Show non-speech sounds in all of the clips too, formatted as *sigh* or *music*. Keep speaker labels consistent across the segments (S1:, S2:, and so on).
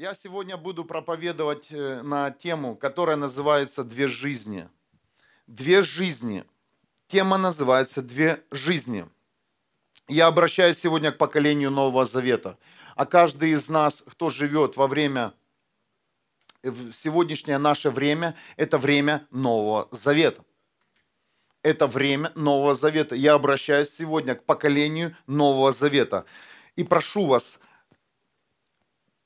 S1: Я сегодня буду проповедовать э, на тему, которая называется «Две жизни». Две жизни. Тема называется «Две жизни». Я обращаюсь сегодня к поколению Нового Завета. А каждый из нас, кто живет во время, в сегодняшнее наше время, это время Нового Завета. Это время Нового Завета. Я обращаюсь сегодня к поколению Нового Завета. И прошу вас,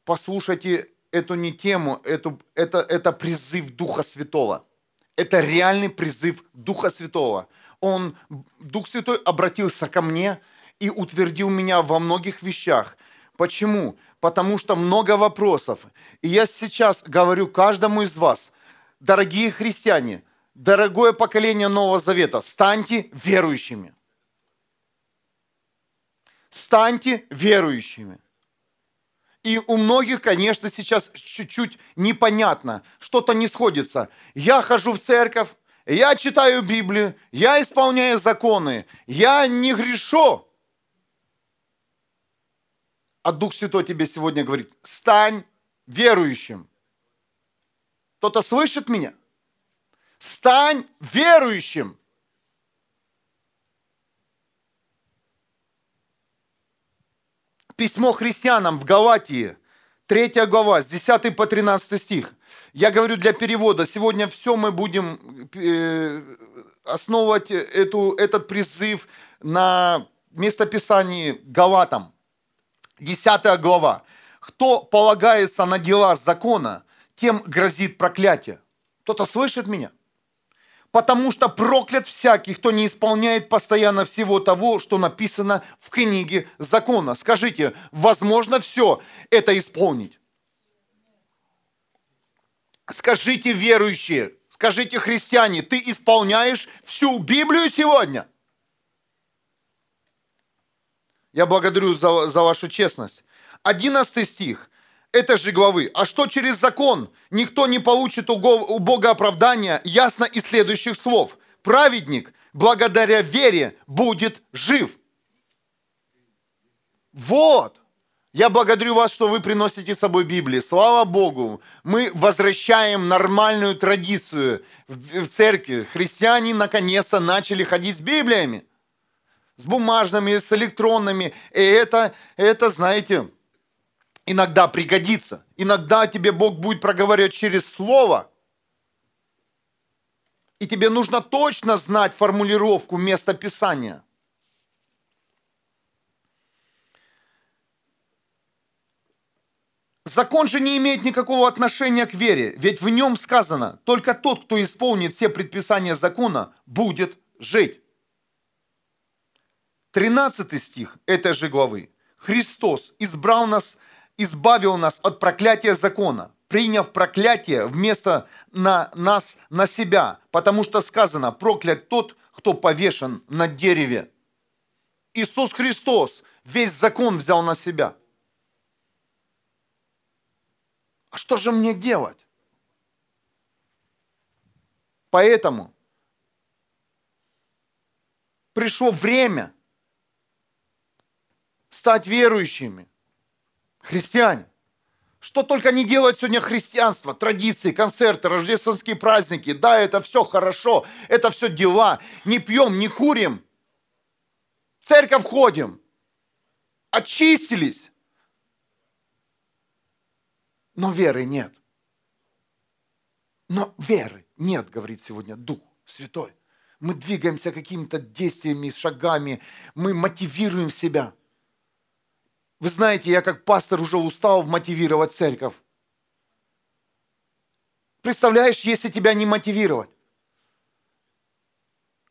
S1: послушайте эту не тему, эту, это, это призыв Духа Святого. Это реальный призыв Духа Святого. Он, Дух Святой обратился ко мне и утвердил меня во многих вещах. Почему? Потому что много вопросов. И я сейчас говорю каждому из вас, дорогие христиане, дорогое поколение Нового Завета, станьте верующими. Станьте верующими. И у многих, конечно, сейчас чуть-чуть непонятно, что-то не сходится. Я хожу в церковь, я читаю Библию, я исполняю законы, я не грешу. А Дух Святой тебе сегодня говорит, стань верующим. Кто-то слышит меня? Стань верующим. Письмо христианам в Галатии, 3 глава, с 10 по 13 стих. Я говорю для перевода. Сегодня все мы будем э, основывать эту, этот призыв на местописании Галатам. 10 глава. Кто полагается на дела закона, тем грозит проклятие. Кто-то слышит меня? Потому что проклят всякий, кто не исполняет постоянно всего того, что написано в книге закона. Скажите, возможно все это исполнить? Скажите, верующие, скажите, христиане, ты исполняешь всю Библию сегодня? Я благодарю за, за вашу честность. Одиннадцатый стих этой же главы. А что через закон? Никто не получит у Бога оправдания, ясно из следующих слов. Праведник благодаря вере будет жив. Вот. Я благодарю вас, что вы приносите с собой Библии. Слава Богу, мы возвращаем нормальную традицию в церкви. Христиане наконец-то начали ходить с Библиями. С бумажными, с электронными. И это, это знаете, иногда пригодится. Иногда тебе Бог будет проговаривать через слово. И тебе нужно точно знать формулировку места Писания. Закон же не имеет никакого отношения к вере, ведь в нем сказано, только тот, кто исполнит все предписания закона, будет жить. 13 стих этой же главы. Христос избрал нас избавил нас от проклятия закона, приняв проклятие вместо на нас на себя, потому что сказано, проклят тот, кто повешен на дереве. Иисус Христос весь закон взял на себя. А что же мне делать? Поэтому пришло время стать верующими – Христиане. Что только не делает сегодня христианство, традиции, концерты, рождественские праздники. Да, это все хорошо, это все дела. Не пьем, не курим. В церковь ходим. Очистились. Но веры нет. Но веры нет, говорит сегодня Дух Святой. Мы двигаемся какими-то действиями, шагами, мы мотивируем себя – вы знаете, я как пастор уже устал мотивировать церковь. Представляешь, если тебя не мотивировать?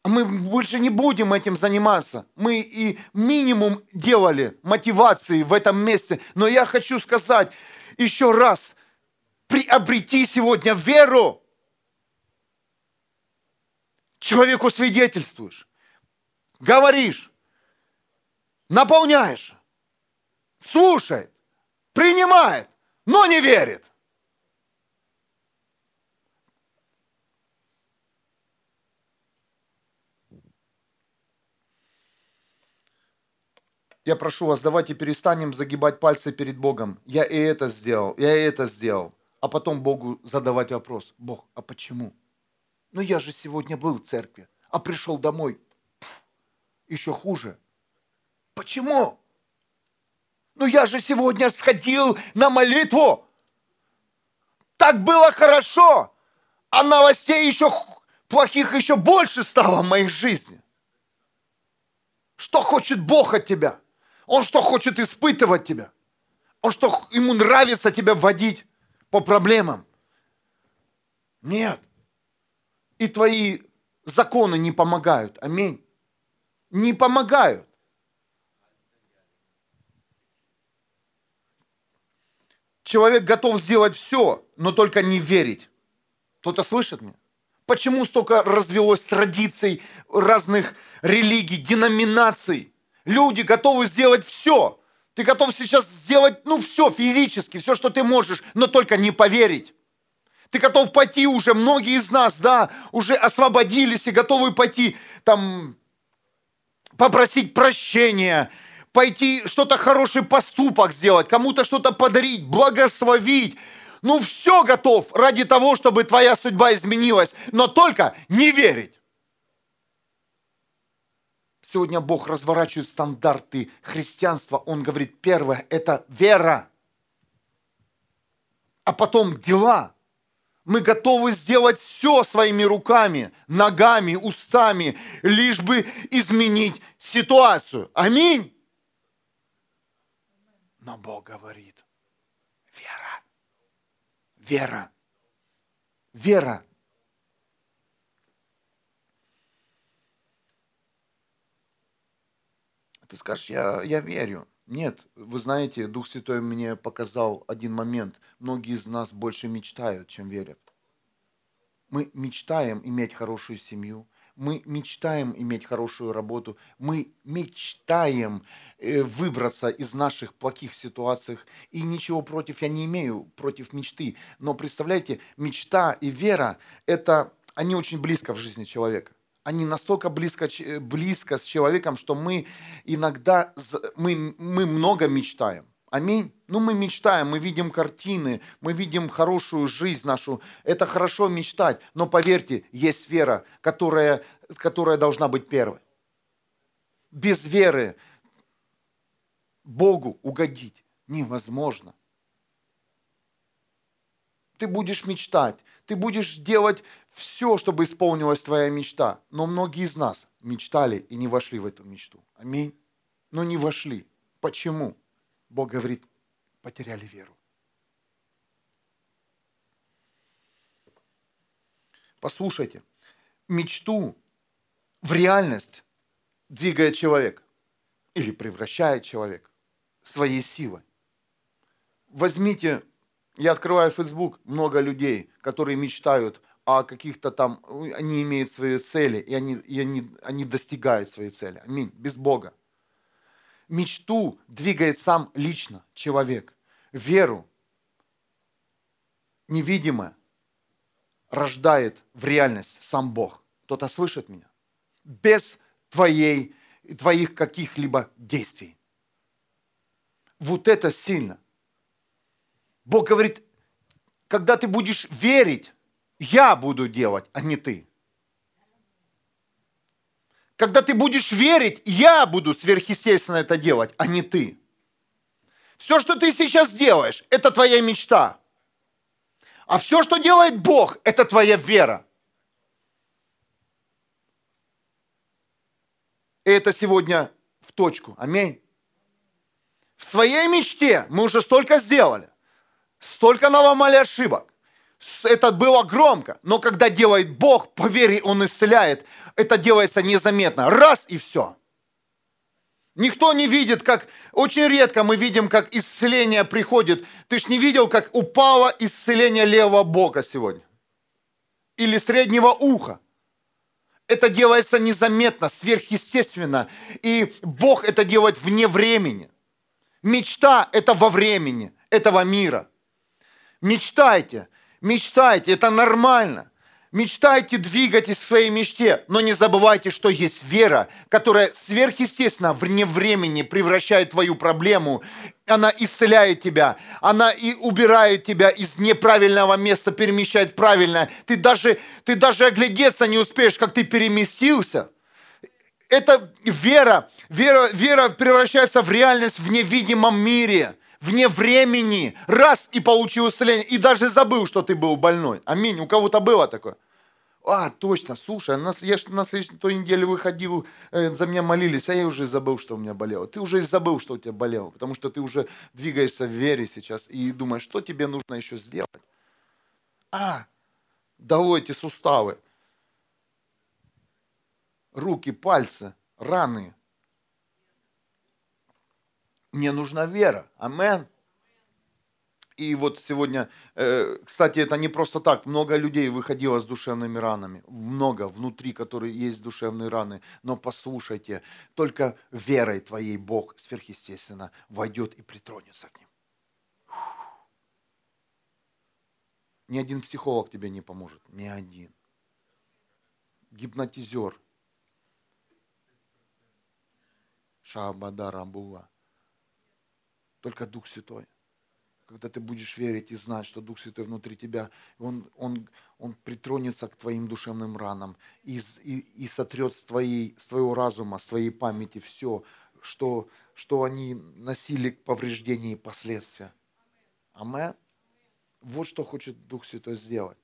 S1: Мы больше не будем этим заниматься. Мы и минимум делали мотивации в этом месте. Но я хочу сказать еще раз, приобрети сегодня веру. Человеку свидетельствуешь, говоришь, наполняешь слушает, принимает, но не верит. Я прошу вас, давайте перестанем загибать пальцы перед Богом. Я и это сделал, я и это сделал. А потом Богу задавать вопрос. Бог, а почему? Ну я же сегодня был в церкви, а пришел домой. Еще хуже. Почему? Ну я же сегодня сходил на молитву. Так было хорошо. А новостей еще плохих еще больше стало в моей жизни. Что хочет Бог от тебя? Он что хочет испытывать тебя? Он что, ему нравится тебя вводить по проблемам? Нет. И твои законы не помогают. Аминь. Не помогают. Человек готов сделать все, но только не верить. Кто-то слышит меня? Почему столько развелось традиций разных религий, деноминаций? Люди готовы сделать все. Ты готов сейчас сделать, ну, все физически, все, что ты можешь, но только не поверить. Ты готов пойти уже, многие из нас, да, уже освободились и готовы пойти, там, попросить прощения, пойти что-то хороший поступок сделать, кому-то что-то подарить, благословить. Ну, все готов ради того, чтобы твоя судьба изменилась, но только не верить. Сегодня Бог разворачивает стандарты христианства. Он говорит, первое – это вера, а потом дела. Мы готовы сделать все своими руками, ногами, устами, лишь бы изменить ситуацию. Аминь. Но Бог говорит, вера, вера, вера Ты скажешь, я, я верю. Нет, вы знаете, Дух Святой мне показал один момент. Многие из нас больше мечтают, чем верят. Мы мечтаем иметь хорошую семью, мы мечтаем иметь хорошую работу, мы мечтаем э, выбраться из наших плохих ситуаций. И ничего против я не имею, против мечты. Но представляете, мечта и вера, это, они очень близко в жизни человека они настолько близко, близко с человеком, что мы иногда, мы, мы много мечтаем. Аминь. Ну, мы мечтаем, мы видим картины, мы видим хорошую жизнь нашу. Это хорошо мечтать, но поверьте, есть вера, которая, которая должна быть первой. Без веры Богу угодить невозможно. Ты будешь мечтать, ты будешь делать все, чтобы исполнилась твоя мечта. Но многие из нас мечтали и не вошли в эту мечту. Аминь. Но не вошли. Почему? Бог говорит, потеряли веру. Послушайте, мечту в реальность двигает человек или превращает человек своей силой. Возьмите я открываю Facebook, много людей, которые мечтают о каких-то там, они имеют свои цели, и они, и они, они достигают своей цели. Аминь. Без Бога. Мечту двигает сам лично человек. Веру невидимо рождает в реальность сам Бог. Кто-то слышит меня? Без твоей, твоих каких-либо действий. Вот это сильно. Бог говорит, когда ты будешь верить, я буду делать, а не ты. Когда ты будешь верить, я буду сверхъестественно это делать, а не ты. Все, что ты сейчас делаешь, это твоя мечта. А все, что делает Бог, это твоя вера. И это сегодня в точку. Аминь. В своей мечте мы уже столько сделали столько наломали ошибок. Это было громко, но когда делает Бог, по вере Он исцеляет, это делается незаметно. Раз и все. Никто не видит, как... Очень редко мы видим, как исцеление приходит. Ты ж не видел, как упало исцеление левого бока сегодня? Или среднего уха? Это делается незаметно, сверхъестественно. И Бог это делает вне времени. Мечта – это во времени этого мира – Мечтайте, мечтайте, это нормально. Мечтайте, двигайтесь к своей мечте, но не забывайте, что есть вера, которая сверхъестественно вне времени превращает твою проблему. Она исцеляет тебя, она и убирает тебя из неправильного места, перемещает правильно. Ты даже, ты даже оглядеться не успеешь, как ты переместился. Это вера, вера, вера превращается в реальность в невидимом мире – вне времени, раз и получил исцеление, и даже забыл, что ты был больной. Аминь. У кого-то было такое. А, точно, слушай, я же на следующей той неделе выходил, э, за меня молились, а я уже забыл, что у меня болело. Ты уже забыл, что у тебя болело, потому что ты уже двигаешься в вере сейчас и думаешь, что тебе нужно еще сделать. А, дало эти суставы, руки, пальцы, раны. Мне нужна вера. Амен. И вот сегодня, э, кстати, это не просто так. Много людей выходило с душевными ранами. Много внутри, которые есть душевные раны. Но послушайте, только верой твоей Бог сверхъестественно войдет и притронется к ним. Ни один психолог тебе не поможет. Ни один. Гипнотизер. Шабада Рамбула. Только Дух Святой когда ты будешь верить и знать, что Дух Святой внутри тебя, Он, он, он притронется к твоим душевным ранам и, и, и сотрет с, твоей, с твоего разума, с твоей памяти все, что, что они носили повреждения и последствия. Амен. Вот что хочет Дух Святой сделать.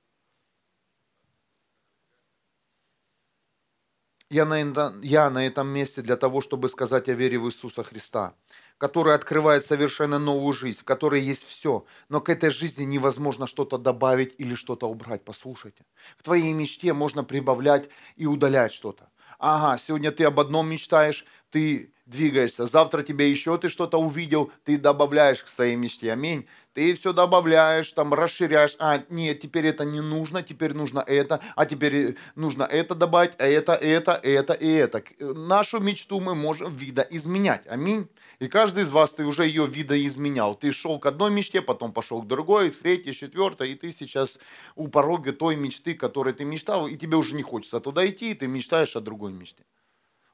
S1: Я на, я на этом месте для того, чтобы сказать о вере в Иисуса Христа – который открывает совершенно новую жизнь, в которой есть все. Но к этой жизни невозможно что-то добавить или что-то убрать. Послушайте. К твоей мечте можно прибавлять и удалять что-то. Ага, сегодня ты об одном мечтаешь, ты двигаешься. Завтра тебе еще ты что-то увидел, ты добавляешь к своей мечте. Аминь. Ты все добавляешь, там расширяешь. А, нет, теперь это не нужно, теперь нужно это, а теперь нужно это добавить, а это, это, это и это. Нашу мечту мы можем видоизменять. Аминь. И каждый из вас, ты уже ее видоизменял. Ты шел к одной мечте, потом пошел к другой, третьей, четвертой, и ты сейчас у порога той мечты, которой ты мечтал, и тебе уже не хочется туда идти, и ты мечтаешь о другой мечте.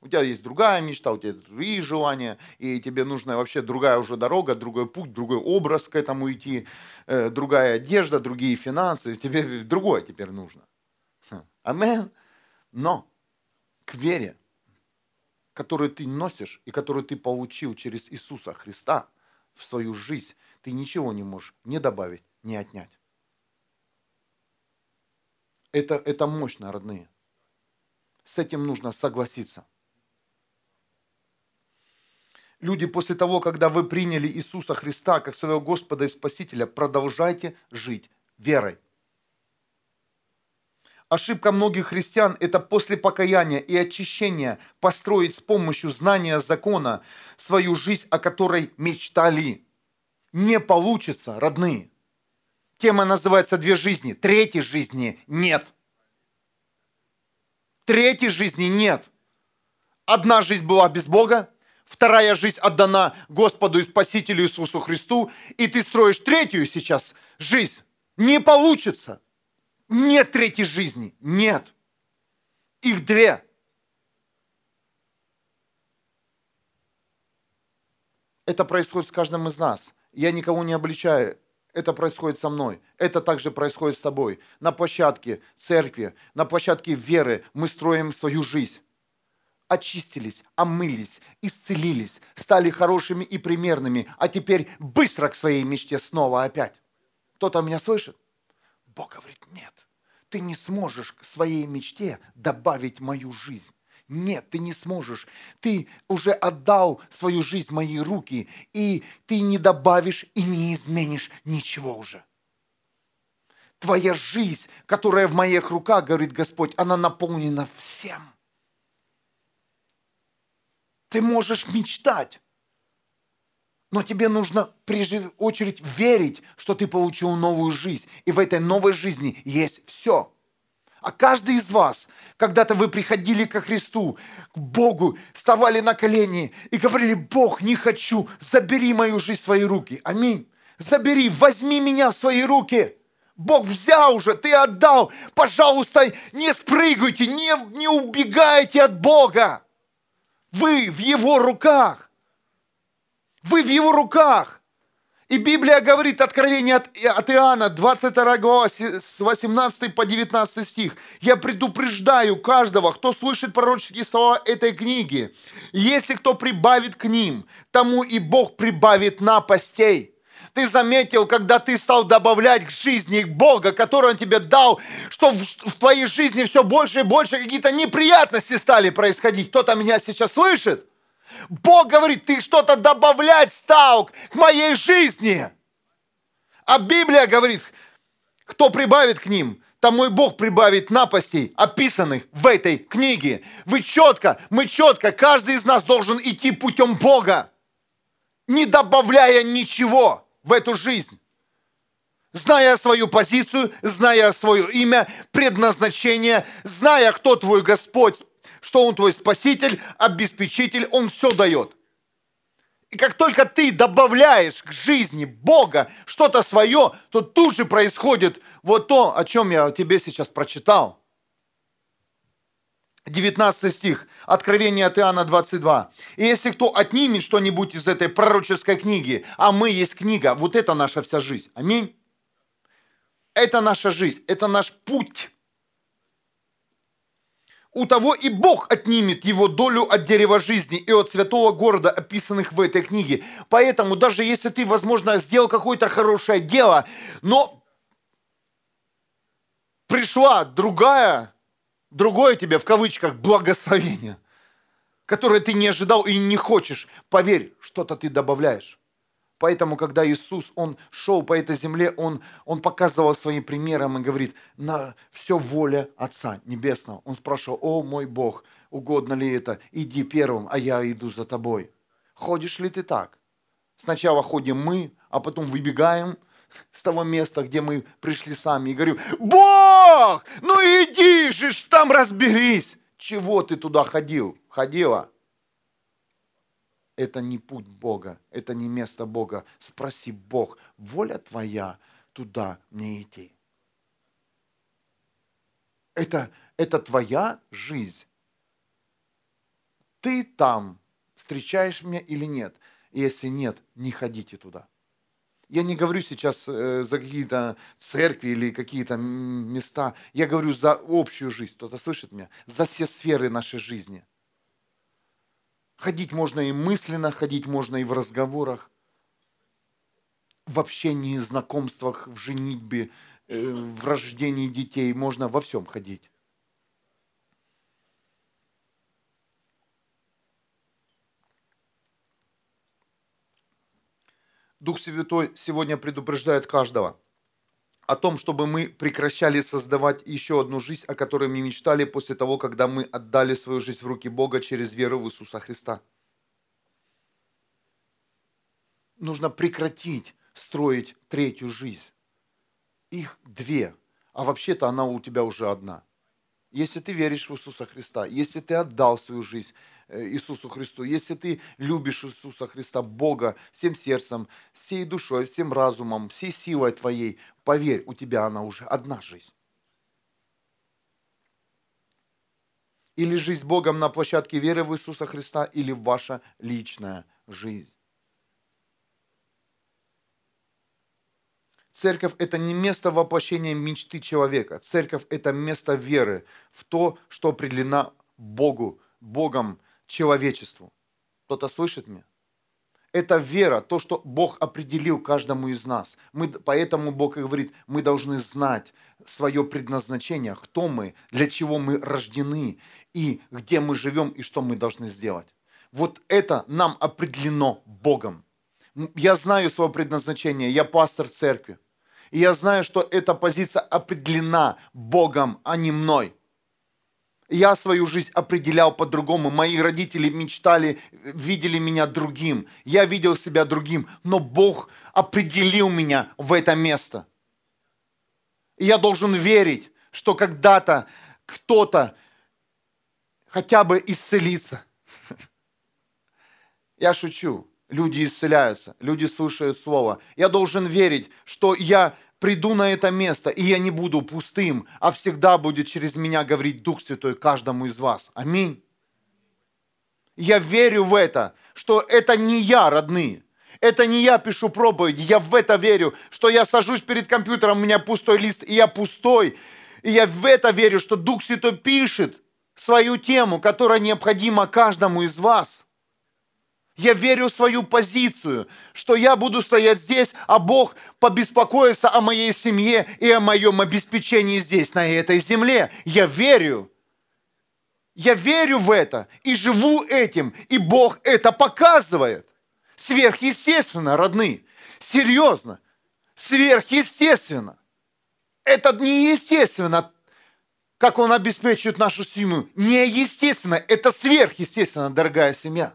S1: У тебя есть другая мечта, у тебя другие желания, и тебе нужна вообще другая уже дорога, другой путь, другой образ к этому идти, э, другая одежда, другие финансы, тебе другое теперь нужно. Хм. Амен. Но к вере которую ты носишь и которую ты получил через Иисуса Христа в свою жизнь, ты ничего не можешь не добавить, не отнять. Это, это мощно, родные. С этим нужно согласиться. Люди, после того, когда вы приняли Иисуса Христа как своего Господа и Спасителя, продолжайте жить верой. Ошибка многих христиан – это после покаяния и очищения построить с помощью знания закона свою жизнь, о которой мечтали. Не получится, родные. Тема называется «Две жизни». Третьей жизни нет. Третьей жизни нет. Одна жизнь была без Бога, вторая жизнь отдана Господу и Спасителю Иисусу Христу, и ты строишь третью сейчас жизнь. Не получится – нет третьей жизни. Нет. Их две. Это происходит с каждым из нас. Я никого не обличаю. Это происходит со мной. Это также происходит с тобой. На площадке церкви, на площадке веры мы строим свою жизнь. Очистились, омылись, исцелились, стали хорошими и примерными, а теперь быстро к своей мечте снова опять. Кто-то меня слышит? Бог говорит, нет, ты не сможешь к своей мечте добавить мою жизнь. Нет, ты не сможешь. Ты уже отдал свою жизнь в мои руки, и ты не добавишь и не изменишь ничего уже. Твоя жизнь, которая в моих руках, говорит Господь, она наполнена всем. Ты можешь мечтать, но тебе нужно прежде очередь верить, что ты получил новую жизнь. И в этой новой жизни есть все. А каждый из вас, когда-то вы приходили ко Христу, к Богу, вставали на колени и говорили, Бог, не хочу, забери мою жизнь в свои руки. Аминь. Забери, возьми меня в свои руки. Бог взял уже, ты отдал. Пожалуйста, не спрыгивайте, не, не убегайте от Бога. Вы в Его руках. Вы в Его руках. И Библия говорит, Откровение от, от Иоанна, 22 глава, с 18 по 19 стих. «Я предупреждаю каждого, кто слышит пророческие слова этой книги. Если кто прибавит к ним, тому и Бог прибавит напастей». Ты заметил, когда ты стал добавлять к жизни Бога, который Он тебе дал, что в, в твоей жизни все больше и больше какие-то неприятности стали происходить. Кто-то меня сейчас слышит? Бог говорит, ты что-то добавлять стал к моей жизни. А Библия говорит, кто прибавит к ним, тому и Бог прибавит напастей, описанных в этой книге. Вы четко, мы четко, каждый из нас должен идти путем Бога, не добавляя ничего в эту жизнь. Зная свою позицию, зная свое имя, предназначение, зная, кто твой Господь, что Он твой спаситель, обеспечитель, Он все дает. И как только ты добавляешь к жизни Бога что-то свое, то тут же происходит вот то, о чем я тебе сейчас прочитал. 19 стих, Откровение от Иоанна 22. «И если кто отнимет что-нибудь из этой пророческой книги, а мы есть книга, вот это наша вся жизнь». Аминь. Это наша жизнь, это наш путь у того и Бог отнимет его долю от дерева жизни и от святого города, описанных в этой книге. Поэтому даже если ты, возможно, сделал какое-то хорошее дело, но пришла другая, другое тебе в кавычках благословение, которое ты не ожидал и не хочешь, поверь, что-то ты добавляешь. Поэтому, когда Иисус, Он шел по этой земле, Он, он показывал своим примером и говорит, на все воля Отца Небесного. Он спрашивал, о мой Бог, угодно ли это, иди первым, а я иду за тобой. Ходишь ли ты так? Сначала ходим мы, а потом выбегаем с того места, где мы пришли сами, и говорю, Бог, ну иди же, там разберись. Чего ты туда ходил? Ходила? Это не путь Бога, это не место Бога. Спроси Бог, воля твоя туда мне идти. Это, это твоя жизнь. Ты там встречаешь меня или нет? Если нет, не ходите туда. Я не говорю сейчас э, за какие-то церкви или какие-то места. Я говорю за общую жизнь. Кто-то слышит меня? За все сферы нашей жизни – Ходить можно и мысленно, ходить можно и в разговорах, в общении, знакомствах, в женитьбе, э, в рождении детей. Можно во всем ходить. Дух Святой сегодня предупреждает каждого – о том, чтобы мы прекращали создавать еще одну жизнь, о которой мы мечтали после того, когда мы отдали свою жизнь в руки Бога через веру в Иисуса Христа. Нужно прекратить строить третью жизнь. Их две, а вообще-то она у тебя уже одна. Если ты веришь в Иисуса Христа, если ты отдал свою жизнь Иисусу Христу, если ты любишь Иисуса Христа, Бога, всем сердцем, всей душой, всем разумом, всей силой твоей, поверь, у тебя она уже одна жизнь. Или жизнь Богом на площадке веры в Иисуса Христа, или ваша личная жизнь. Церковь – это не место воплощения мечты человека. Церковь – это место веры в то, что определено Богу, Богом человечеству. Кто-то слышит меня? Это вера, то, что Бог определил каждому из нас. Мы, поэтому Бог и говорит, мы должны знать свое предназначение, кто мы, для чего мы рождены, и где мы живем, и что мы должны сделать. Вот это нам определено Богом. Я знаю свое предназначение, я пастор церкви. И я знаю, что эта позиция определена Богом, а не мной. Я свою жизнь определял по-другому. Мои родители мечтали, видели меня другим. Я видел себя другим. Но Бог определил меня в это место. И я должен верить, что когда-то кто-то хотя бы исцелится. *laughs* Я шучу. Люди исцеляются, люди слушают Слово. Я должен верить, что я приду на это место, и я не буду пустым, а всегда будет через меня говорить Дух Святой каждому из вас. Аминь. Я верю в это, что это не я, родные. Это не я пишу проповеди, я в это верю, что я сажусь перед компьютером, у меня пустой лист, и я пустой. И я в это верю, что Дух Святой пишет свою тему, которая необходима каждому из вас. Я верю в свою позицию, что я буду стоять здесь, а Бог побеспокоится о моей семье и о моем обеспечении здесь, на этой земле. Я верю. Я верю в это и живу этим, и Бог это показывает. Сверхъестественно, родные. Серьезно. Сверхъестественно. Это неестественно, как Он обеспечивает нашу семью. Неестественно. Это сверхъестественно, дорогая семья.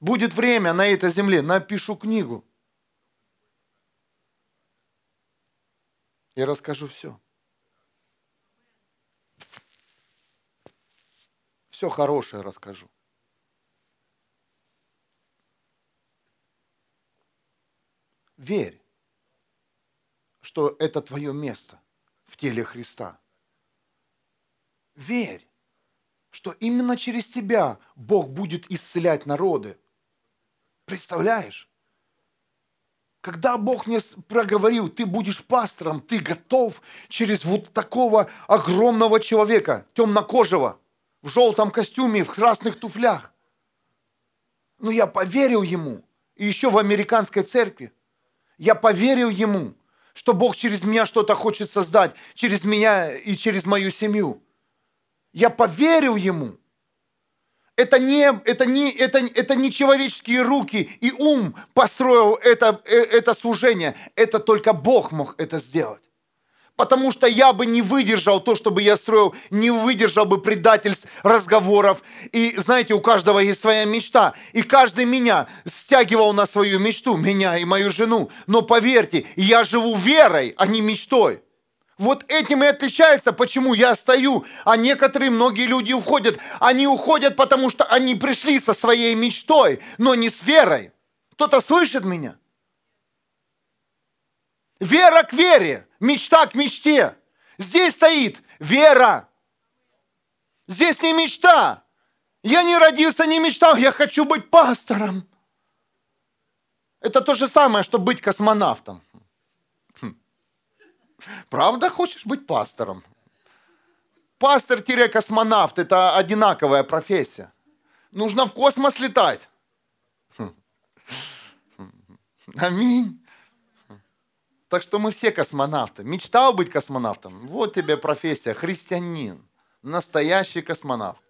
S1: Будет время на этой земле, напишу книгу. И расскажу все. Все хорошее расскажу. Верь, что это твое место в теле Христа. Верь, что именно через тебя Бог будет исцелять народы. Представляешь? Когда Бог мне проговорил, ты будешь пастором, ты готов через вот такого огромного человека, темнокожего, в желтом костюме, в красных туфлях. Но я поверил ему, и еще в американской церкви. Я поверил ему, что Бог через меня что-то хочет создать, через меня и через мою семью. Я поверил ему. Это не, это, не, это, это не человеческие руки и ум построил это, э, это служение. Это только Бог мог это сделать. Потому что я бы не выдержал то, чтобы я строил, не выдержал бы предательств, разговоров. И знаете, у каждого есть своя мечта. И каждый меня стягивал на свою мечту, меня и мою жену. Но поверьте, я живу верой, а не мечтой. Вот этим и отличается, почему я стою, а некоторые, многие люди уходят. Они уходят, потому что они пришли со своей мечтой, но не с верой. Кто-то слышит меня? Вера к вере, мечта к мечте. Здесь стоит вера. Здесь не мечта. Я не родился, не мечтал, я хочу быть пастором. Это то же самое, что быть космонавтом. Хм. Правда хочешь быть пастором? Пастор-космонавт – это одинаковая профессия. Нужно в космос летать. Хм. Аминь. Так что мы все космонавты. Мечтал быть космонавтом? Вот тебе профессия. Христианин. Настоящий космонавт.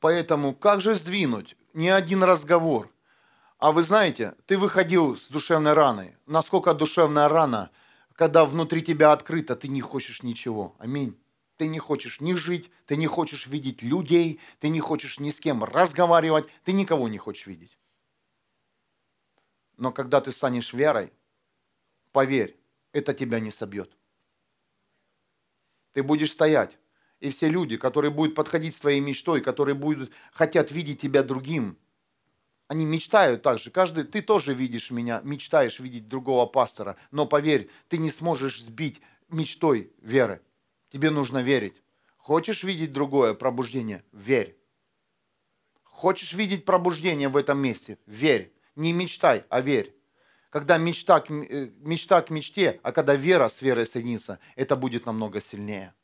S1: Поэтому как же сдвинуть? Не один разговор. А вы знаете, ты выходил с душевной раной. Насколько душевная рана, когда внутри тебя открыто, ты не хочешь ничего. Аминь. Ты не хочешь ни жить, ты не хочешь видеть людей, ты не хочешь ни с кем разговаривать, ты никого не хочешь видеть. Но когда ты станешь верой, поверь, это тебя не собьет. Ты будешь стоять, и все люди, которые будут подходить с твоей мечтой, которые будут, хотят видеть тебя другим, они мечтают так же. Каждый, ты тоже видишь меня, мечтаешь видеть другого пастора, но поверь, ты не сможешь сбить мечтой веры. Тебе нужно верить. Хочешь видеть другое пробуждение? Верь. Хочешь видеть пробуждение в этом месте? Верь. Не мечтай, а верь. Когда мечта к, э, мечта к мечте, а когда вера с верой соединится, это будет намного сильнее.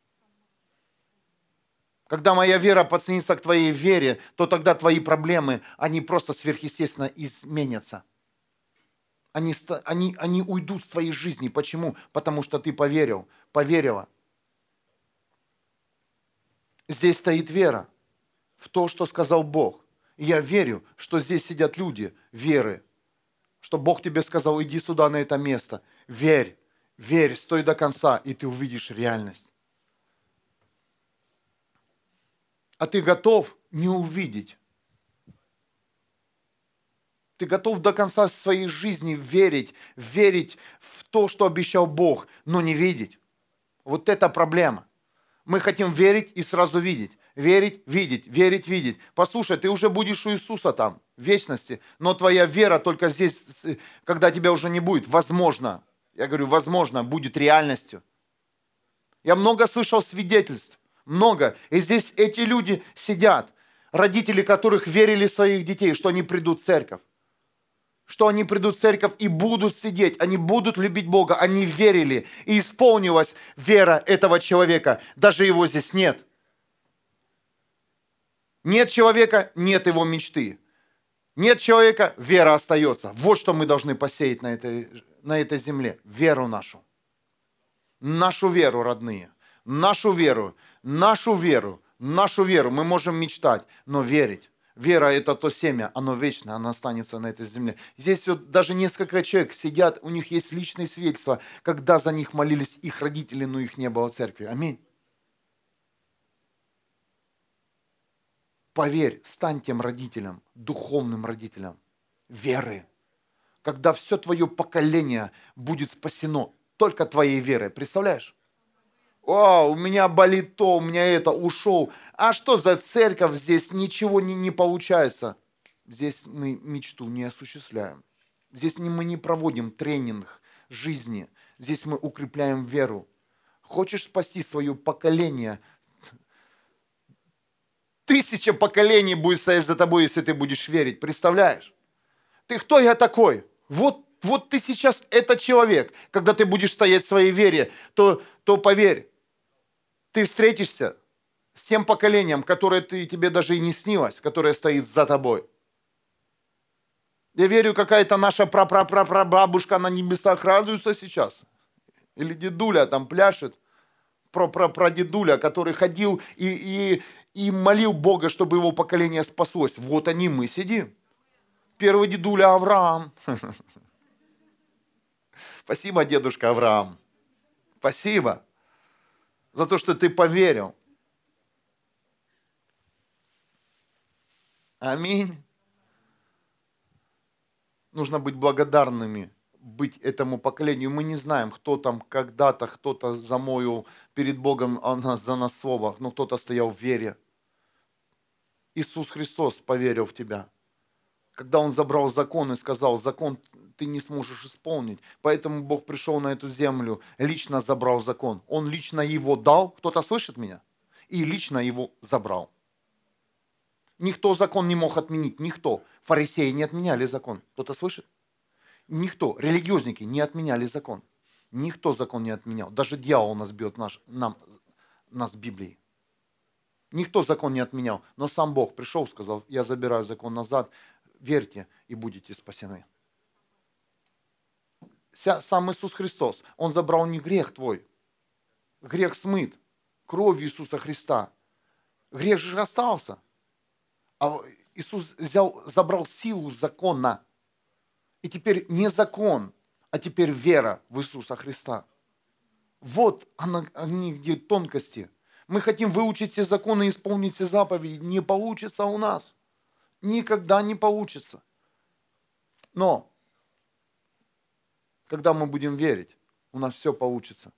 S1: Когда моя вера подсоединится к твоей вере, то тогда твои проблемы, они просто сверхъестественно изменятся. Они, они, они уйдут с твоей жизни. Почему? Потому что ты поверил, поверила. Здесь стоит вера в то, что сказал Бог. И я верю, что здесь сидят люди веры, что Бог тебе сказал, иди сюда, на это место. Верь, верь, стой до конца, и ты увидишь реальность. А ты готов не увидеть. Ты готов до конца своей жизни верить, верить в то, что обещал Бог, но не видеть. Вот это проблема. Мы хотим верить и сразу видеть. Верить, видеть, верить, видеть. Послушай, ты уже будешь у Иисуса там, в вечности, но твоя вера только здесь, когда тебя уже не будет, возможно, я говорю, возможно, будет реальностью. Я много слышал свидетельств, много. И здесь эти люди сидят, родители которых верили в своих детей, что они придут в церковь. Что они придут в церковь и будут сидеть, они будут любить Бога, они верили. И исполнилась вера этого человека. Даже его здесь нет. Нет человека, нет его мечты. Нет человека, вера остается. Вот что мы должны посеять на этой, на этой земле. Веру нашу нашу веру, родные, нашу веру, нашу веру, нашу веру. Мы можем мечтать, но верить. Вера – это то семя, оно вечное, оно останется на этой земле. Здесь вот даже несколько человек сидят, у них есть личные свидетельства, когда за них молились их родители, но их не было в церкви. Аминь. Поверь, стань тем родителем, духовным родителем веры. Когда все твое поколение будет спасено, только твоей верой. Представляешь? О, у меня болит то, у меня это, ушел. А что за церковь здесь? Ничего не, не получается. Здесь мы мечту не осуществляем. Здесь мы не проводим тренинг жизни. Здесь мы укрепляем веру. Хочешь спасти свое поколение? Тысяча поколений будет стоять за тобой, если ты будешь верить. Представляешь? Ты кто я такой? Вот вот ты сейчас этот человек. Когда ты будешь стоять в своей вере, то, то поверь, ты встретишься с тем поколением, которое ты, тебе даже и не снилось, которое стоит за тобой. Я верю, какая-то наша прапрапрапрабабушка на небесах радуется сейчас. Или дедуля там пляшет. Про, про, про дедуля, который ходил и, и, и молил Бога, чтобы его поколение спаслось. Вот они мы сидим. Первый дедуля Авраам. *laughs* Спасибо, дедушка Авраам. Спасибо за то, что ты поверил. Аминь. Нужно быть благодарными, быть этому поколению. Мы не знаем, кто там когда-то, кто-то замоил перед Богом а нас, за нас слово, но кто-то стоял в вере. Иисус Христос поверил в тебя. Когда Он забрал закон и сказал, закон ты не сможешь исполнить. Поэтому Бог пришел на эту землю, лично забрал закон. Он лично его дал, кто-то слышит меня? И лично его забрал. Никто закон не мог отменить, никто. Фарисеи не отменяли закон. Кто-то слышит? Никто. Религиозники не отменяли закон. Никто закон не отменял. Даже дьявол нас бьет наш, нам, нас Библии. Никто закон не отменял. Но сам Бог пришел, сказал, я забираю закон назад, верьте и будете спасены сам Иисус Христос. Он забрал не грех твой. Грех смыт кровью Иисуса Христа. Грех же остался. А Иисус взял, забрал силу закона. И теперь не закон, а теперь вера в Иисуса Христа. Вот они где тонкости. Мы хотим выучить все законы исполнить все заповеди. Не получится у нас. Никогда не получится. Но когда мы будем верить, у нас все получится.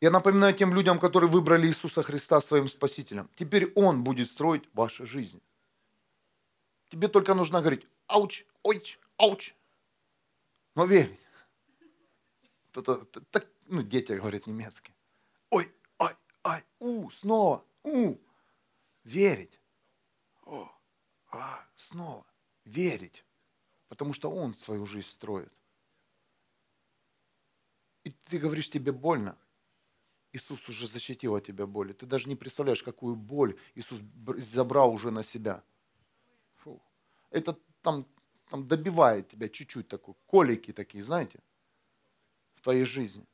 S1: Я напоминаю тем людям, которые выбрали Иисуса Христа своим Спасителем. Теперь Он будет строить вашу жизнь. Тебе только нужно говорить, ауч, ой, ауч. Но верь. Это, это, ну, дети говорят немецкий. Ой, ай, ай, у, снова, у. Верить. О а, снова верить, потому что Он свою жизнь строит. И ты говоришь, тебе больно. Иисус уже защитил от тебя боли. Ты даже не представляешь, какую боль Иисус забрал уже на себя. Фу. Это там, там добивает тебя чуть-чуть такой, колики такие, знаете, в твоей жизни.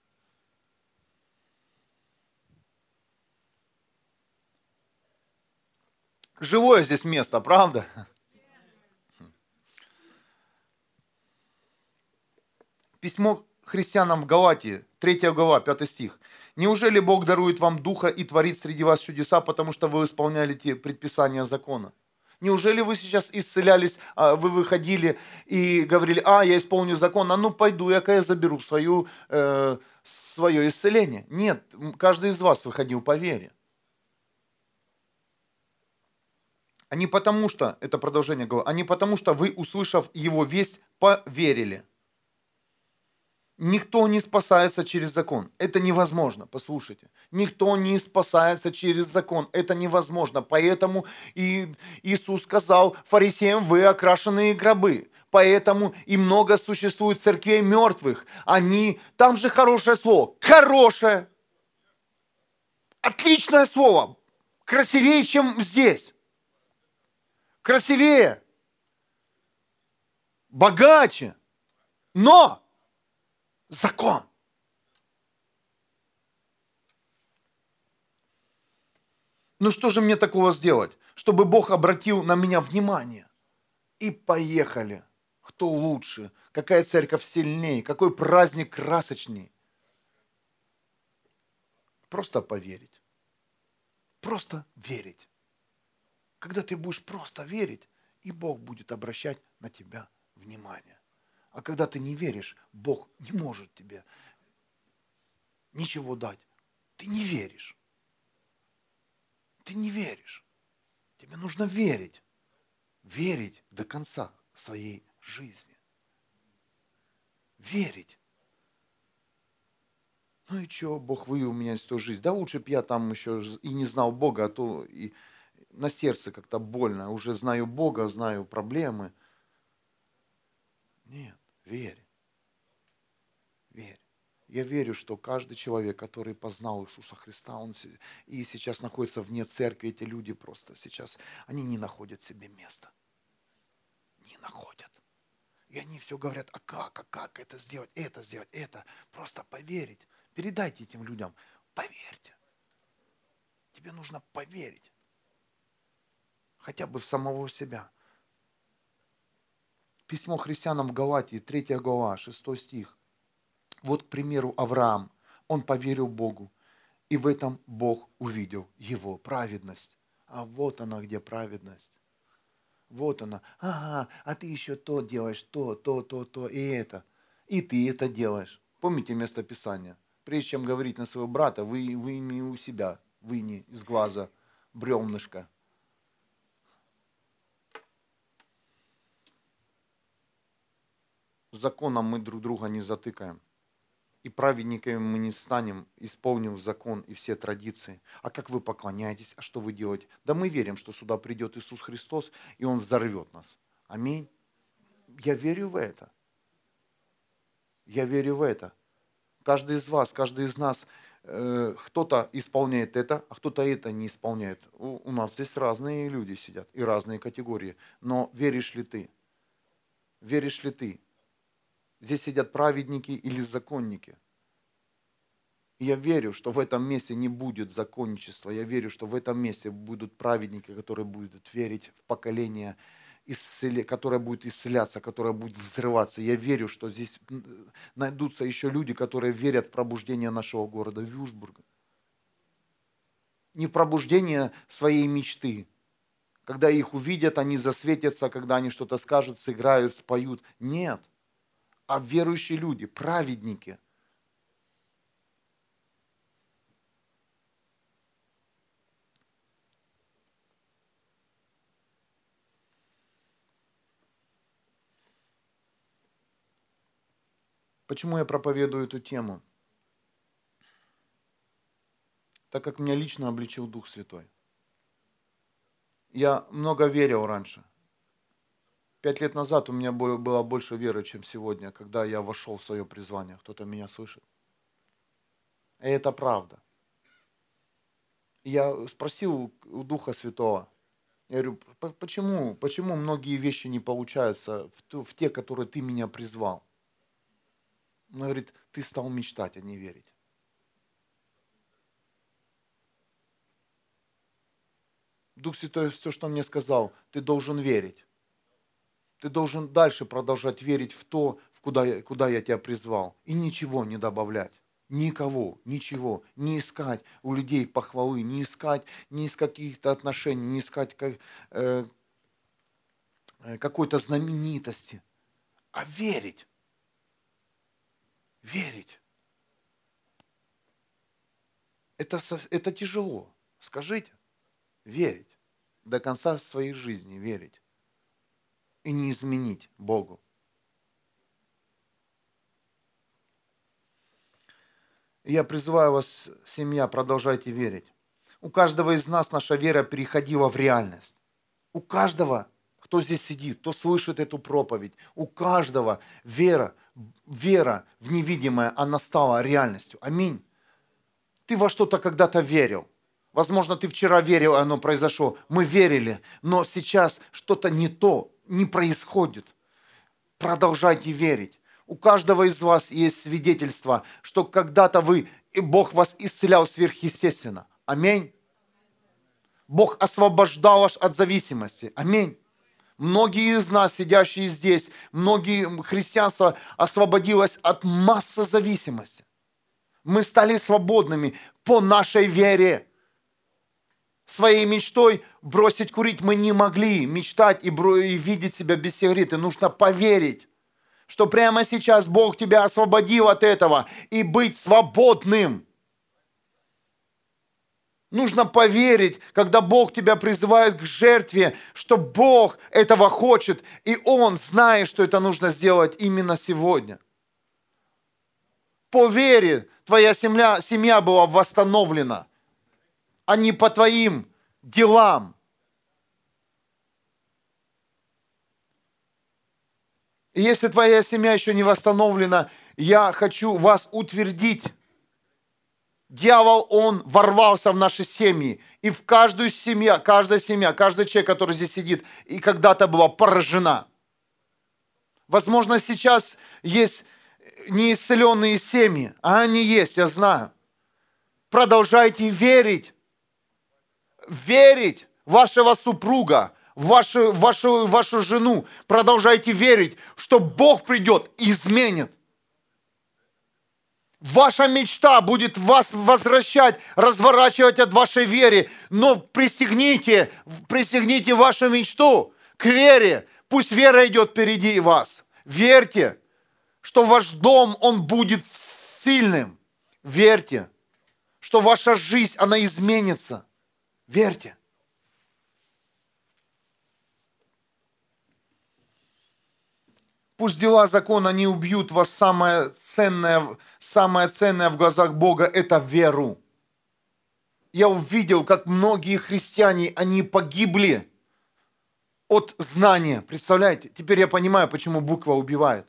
S1: Живое здесь место, правда? Письмо христианам в Галатии, 3 глава, 5 стих. «Неужели Бог дарует вам духа и творит среди вас чудеса, потому что вы исполняли те предписания закона?» Неужели вы сейчас исцелялись, а, вы выходили и говорили, а, я исполню закон, а ну пойду, я я заберу свою, э, свое исцеление. Нет, каждый из вас выходил по вере. А не потому что, это продолжение говорю, а не потому что вы, услышав его весть, поверили. Никто не спасается через закон. Это невозможно, послушайте. Никто не спасается через закон. Это невозможно. Поэтому и Иисус сказал фарисеям, вы окрашенные гробы. Поэтому и много существует церквей мертвых. Они, там же хорошее слово, хорошее. Отличное слово. Красивее, чем здесь. Красивее. Богаче. Но закон. Ну что же мне такого сделать, чтобы Бог обратил на меня внимание? И поехали. Кто лучше? Какая церковь сильнее? Какой праздник красочней? Просто поверить. Просто верить. Когда ты будешь просто верить, и Бог будет обращать на тебя внимание. А когда ты не веришь, Бог не может тебе ничего дать. Ты не веришь. Ты не веришь. Тебе нужно верить. Верить до конца своей жизни. Верить. Ну и что, Бог вывел меня из той жизни. Да лучше бы я там еще и не знал Бога, а то и на сердце как-то больно. Уже знаю Бога, знаю проблемы. Нет. Верь. Верь. Я верю, что каждый человек, который познал Иисуса Христа, он и сейчас находится вне церкви, эти люди просто сейчас, они не находят себе места. Не находят. И они все говорят, а как, а как это сделать, это сделать, это. Просто поверить. Передайте этим людям, поверьте. Тебе нужно поверить. Хотя бы в самого себя. Письмо христианам в Галатии, 3 глава, 6 стих. Вот, к примеру, Авраам. Он поверил Богу, и в этом Бог увидел его праведность. А вот она, где праведность. Вот она. Ага, а ты еще то делаешь, то, то, то, то, и это. И ты это делаешь. Помните место Писания? Прежде чем говорить на своего брата, вы, вы не у себя, вы не из глаза бревнышко. Законом мы друг друга не затыкаем. И праведниками мы не станем, исполнив закон и все традиции. А как вы поклоняетесь? А что вы делаете? Да мы верим, что сюда придет Иисус Христос, и Он взорвет нас. Аминь. Я верю в это. Я верю в это. Каждый из вас, каждый из нас, э, кто-то исполняет это, а кто-то это не исполняет. У, у нас здесь разные люди сидят и разные категории. Но веришь ли ты? Веришь ли ты? Здесь сидят праведники или законники. И я верю, что в этом месте не будет законничества. Я верю, что в этом месте будут праведники, которые будут верить в поколение, которое будет исцеляться, которое будет взрываться. Я верю, что здесь найдутся еще люди, которые верят в пробуждение нашего города Вюрсбурга. Не в пробуждение своей мечты. Когда их увидят, они засветятся, когда они что-то скажут, сыграют, споют. Нет – а верующие люди, праведники. Почему я проповедую эту тему? Так как меня лично обличил Дух Святой. Я много верил раньше – Пять лет назад у меня было больше веры, чем сегодня, когда я вошел в свое призвание. Кто-то меня слышит. И это правда. Я спросил у Духа Святого, я говорю, почему, почему многие вещи не получаются в, ту, в те, которые ты меня призвал? Он говорит, ты стал мечтать, а не верить. Дух Святой все, что мне сказал, ты должен верить. Ты должен дальше продолжать верить в то, куда, я, куда я тебя призвал. И ничего не добавлять. Никого, ничего. Не искать у людей похвалы, не искать ни из каких-то отношений, не искать как, э, э, какой-то знаменитости, а верить. Верить. Это, это тяжело. Скажите. Верить. До конца своей жизни верить. И не изменить Богу. Я призываю вас, семья, продолжайте верить. У каждого из нас наша вера переходила в реальность. У каждого, кто здесь сидит, кто слышит эту проповедь, у каждого вера, вера в невидимое, она стала реальностью. Аминь. Ты во что-то когда-то верил. Возможно, ты вчера верил, и оно произошло. Мы верили, но сейчас что-то не то, не происходит. Продолжайте верить. У каждого из вас есть свидетельство, что когда-то вы, и Бог вас исцелял сверхъестественно. Аминь. Бог освобождал вас от зависимости. Аминь. Многие из нас, сидящие здесь, многие христианство освободилось от массы зависимости. Мы стали свободными по нашей вере. Своей мечтой бросить курить мы не могли. Мечтать и, и видеть себя без сигареты. Нужно поверить что прямо сейчас Бог тебя освободил от этого и быть свободным. Нужно поверить, когда Бог тебя призывает к жертве, что Бог этого хочет, и Он знает, что это нужно сделать именно сегодня. По вере твоя семья, семья была восстановлена, а не по твоим делам. И если твоя семья еще не восстановлена, я хочу вас утвердить. Дьявол, он ворвался в наши семьи. И в каждую семью, каждая семья, каждый человек, который здесь сидит, и когда-то была поражена. Возможно, сейчас есть неисцеленные семьи, а они есть, я знаю. Продолжайте верить. Верить вашего супруга, вашу, вашу, вашу жену. Продолжайте верить, что Бог придет изменит. Ваша мечта будет вас возвращать, разворачивать от вашей веры. Но пристегните, пристегните вашу мечту к вере. Пусть вера идет впереди вас. Верьте, что ваш дом, он будет сильным. Верьте, что ваша жизнь, она изменится. Верьте. Пусть дела закона не убьют вас. Самое ценное, самое ценное в глазах Бога – это веру. Я увидел, как многие христиане, они погибли от знания. Представляете? Теперь я понимаю, почему буква убивает.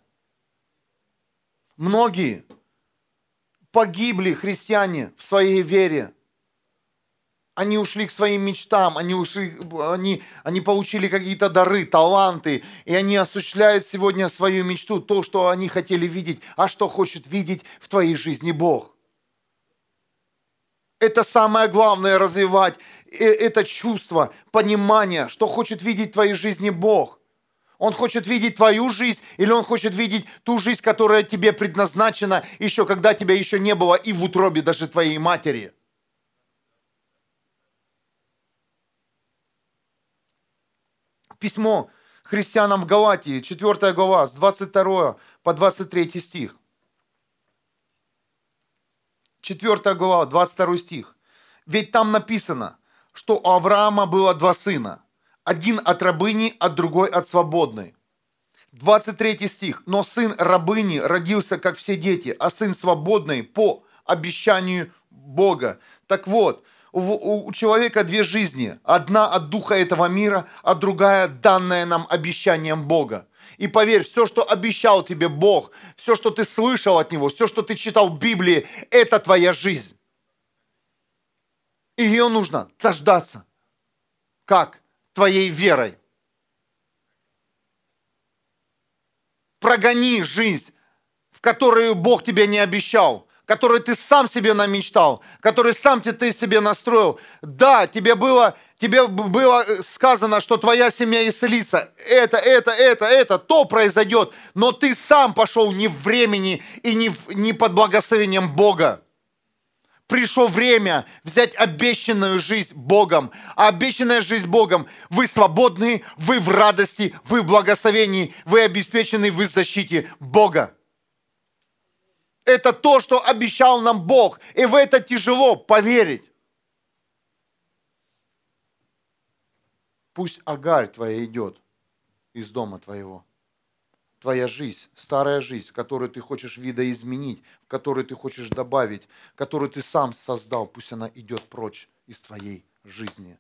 S1: Многие погибли христиане в своей вере они ушли к своим мечтам, они, ушли, они, они получили какие-то дары, таланты, и они осуществляют сегодня свою мечту, то, что они хотели видеть, а что хочет видеть в твоей жизни Бог. Это самое главное развивать, э, это чувство, понимание, что хочет видеть в твоей жизни Бог. Он хочет видеть твою жизнь, или он хочет видеть ту жизнь, которая тебе предназначена еще, когда тебя еще не было и в утробе даже твоей матери – Письмо христианам в Галатии, 4 глава, с 22 по 23 стих. 4 глава, 22 стих. Ведь там написано, что у Авраама было два сына. Один от рабыни, а другой от свободной. 23 стих. Но сын рабыни родился, как все дети, а сын свободный по обещанию Бога. Так вот, у, человека две жизни. Одна от духа этого мира, а другая данная нам обещанием Бога. И поверь, все, что обещал тебе Бог, все, что ты слышал от Него, все, что ты читал в Библии, это твоя жизнь. И ее нужно дождаться. Как? Твоей верой. Прогони жизнь, в которую Бог тебе не обещал который ты сам себе намечтал, который сам ты, себе настроил. Да, тебе было, тебе было э, сказано, что твоя семья исцелится. Это, это, это, это, то произойдет. Но ты сам пошел не в времени и не, не под благословением Бога. Пришло время взять обещанную жизнь Богом. А обещанная жизнь Богом, вы свободны, вы в радости, вы в благословении, вы обеспечены, вы в защите Бога. Это то, что обещал нам Бог. И в это тяжело поверить. Пусть Агарь твоя идет из дома твоего. Твоя жизнь, старая жизнь, которую ты хочешь видоизменить, в которую ты хочешь добавить, которую ты сам создал, пусть она идет прочь из твоей жизни.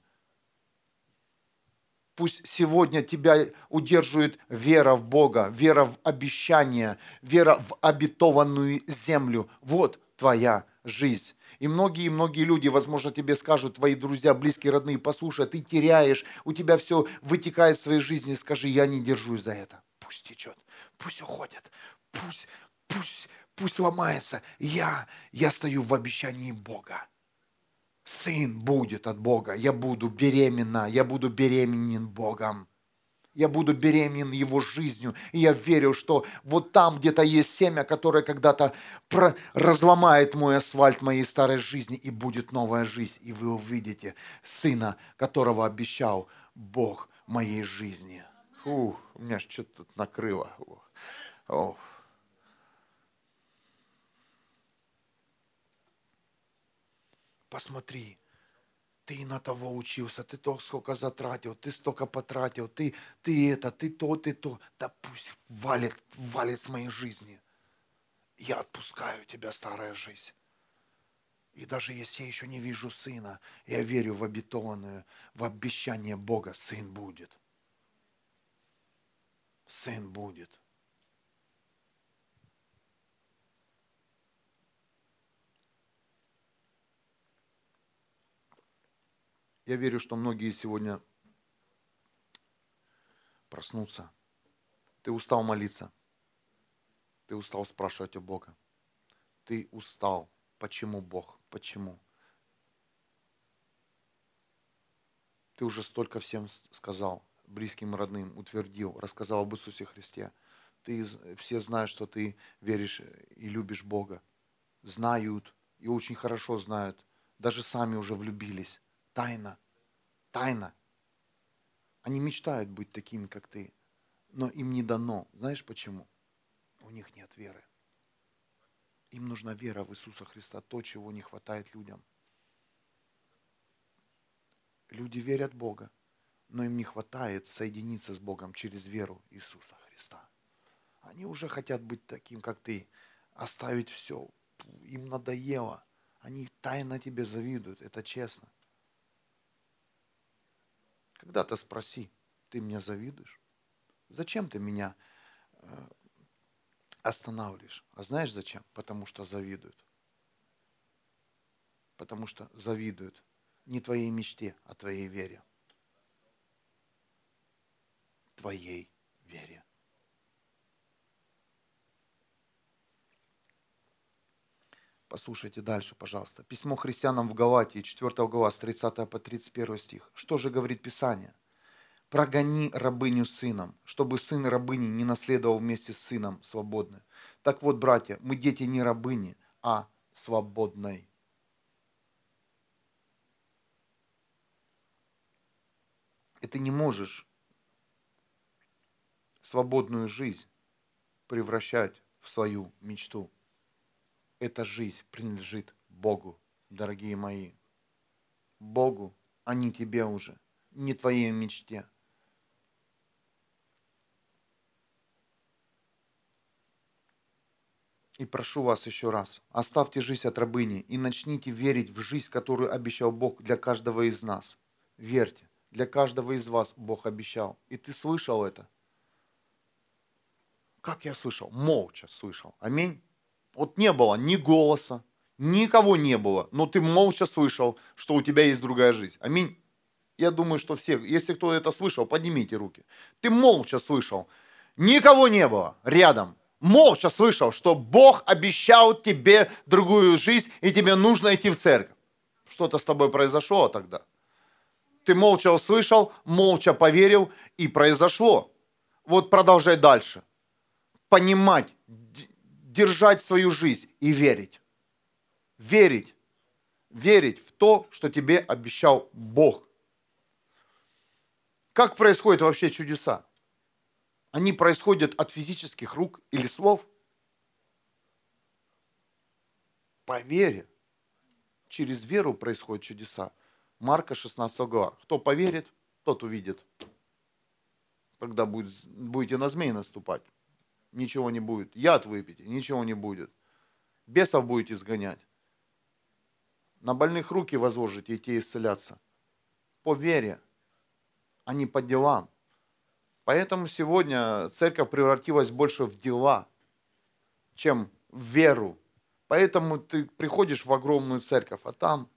S1: Пусть сегодня тебя удерживает вера в Бога, вера в обещание, вера в обетованную землю. Вот твоя жизнь. И многие-многие люди, возможно, тебе скажут, твои друзья, близкие, родные, послушай, ты теряешь, у тебя все вытекает в своей жизни, скажи, я не держусь за это. Пусть течет, пусть уходит, пусть, пусть, пусть ломается. Я, я стою в обещании Бога. Сын будет от Бога, я буду беременна, я буду беременен Богом я буду беременен его жизнью. И я верю, что вот там где-то есть семя, которое когда-то разломает мой асфальт моей старой жизни, и будет новая жизнь. И вы увидите сына, которого обещал Бог моей жизни. Фу, у меня что-то тут накрыло. О. Посмотри, ты на того учился, ты то сколько затратил, ты столько потратил, ты, ты это, ты то, ты то. Да пусть валит, валит с моей жизни. Я отпускаю тебя, старая жизнь. И даже если я еще не вижу сына, я верю в обетованное, в обещание Бога, сын будет. Сын будет. Я верю, что многие сегодня проснутся. Ты устал молиться. Ты устал спрашивать у Бога. Ты устал. Почему Бог? Почему? Ты уже столько всем сказал, близким родным, утвердил, рассказал об Иисусе Христе. Ты, все знают, что ты веришь и любишь Бога. Знают и очень хорошо знают. Даже сами уже влюбились. Тайна. Тайна. Они мечтают быть такими, как ты, но им не дано. Знаешь почему? У них нет веры. Им нужна вера в Иисуса Христа, то, чего не хватает людям. Люди верят Бога, но им не хватает соединиться с Богом через веру Иисуса Христа. Они уже хотят быть таким, как ты, оставить все. Им надоело. Они тайно тебе завидуют, это честно. Когда-то спроси, ты меня завидуешь? Зачем ты меня э, останавливаешь? А знаешь зачем? Потому что завидуют. Потому что завидуют не твоей мечте, а твоей вере. Твоей вере. Послушайте дальше, пожалуйста. Письмо христианам в Галатии, 4 глава, с 30 по 31 стих. Что же говорит Писание? «Прогони рабыню сыном, чтобы сын рабыни не наследовал вместе с сыном свободны». Так вот, братья, мы дети не рабыни, а свободной. И ты не можешь свободную жизнь превращать в свою мечту эта жизнь принадлежит Богу, дорогие мои. Богу, а не тебе уже, не твоей мечте. И прошу вас еще раз, оставьте жизнь от рабыни и начните верить в жизнь, которую обещал Бог для каждого из нас. Верьте, для каждого из вас Бог обещал. И ты слышал это? Как я слышал? Молча слышал. Аминь. Вот не было ни голоса, никого не было, но ты молча слышал, что у тебя есть другая жизнь. Аминь. Я думаю, что все, если кто это слышал, поднимите руки. Ты молча слышал, никого не было рядом. Молча слышал, что Бог обещал тебе другую жизнь, и тебе нужно идти в церковь. Что-то с тобой произошло тогда. Ты молча услышал, молча поверил, и произошло. Вот продолжай дальше. Понимать, держать свою жизнь и верить. Верить. Верить в то, что тебе обещал Бог. Как происходят вообще чудеса? Они происходят от физических рук или слов? По вере. Через веру происходят чудеса. Марка 16 глава. Кто поверит, тот увидит. Когда будет, будете на змей наступать, ничего не будет. Яд выпейте, ничего не будет. Бесов будете сгонять. На больных руки возложите, и те исцелятся. По вере, а не по делам. Поэтому сегодня церковь превратилась больше в дела, чем в веру. Поэтому ты приходишь в огромную церковь, а там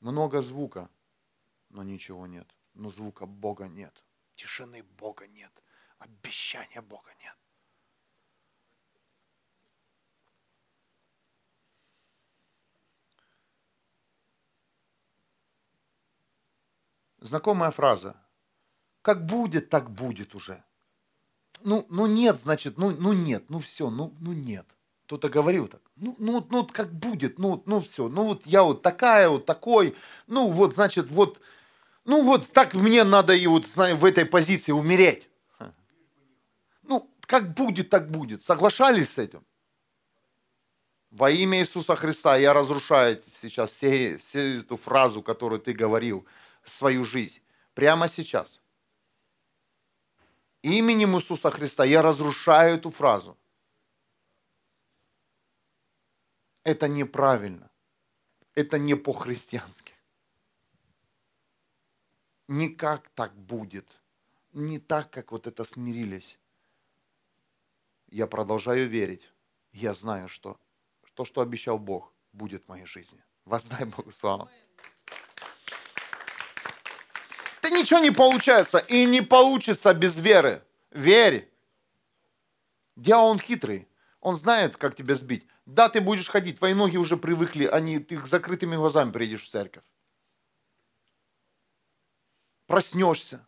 S1: много звука, но ничего нет. Но звука Бога нет. Тишины Бога нет. Обещания Бога нет. Знакомая фраза. Как будет, так будет уже. Ну, ну нет, значит, ну, ну нет, ну все, ну, ну нет. Кто-то говорил так, ну, ну, ну как будет, ну, ну все, ну вот я вот такая, вот такой, ну вот, значит, вот, ну вот так мне надо и вот, в этой позиции умереть. Ну, как будет, так будет. Соглашались с этим? Во имя Иисуса Христа я разрушаю сейчас все, всю эту фразу, которую ты говорил свою жизнь прямо сейчас. Именем Иисуса Христа я разрушаю эту фразу. Это неправильно. Это не по-христиански. Никак так будет. Не так, как вот это смирились. Я продолжаю верить. Я знаю, что то, что обещал Бог, будет в моей жизни. Воздай Богу славу это ничего не получается и не получится без веры. Верь. Дьявол, он хитрый. Он знает, как тебя сбить. Да, ты будешь ходить, твои ноги уже привыкли, они, ты с закрытыми глазами приедешь в церковь. Проснешься.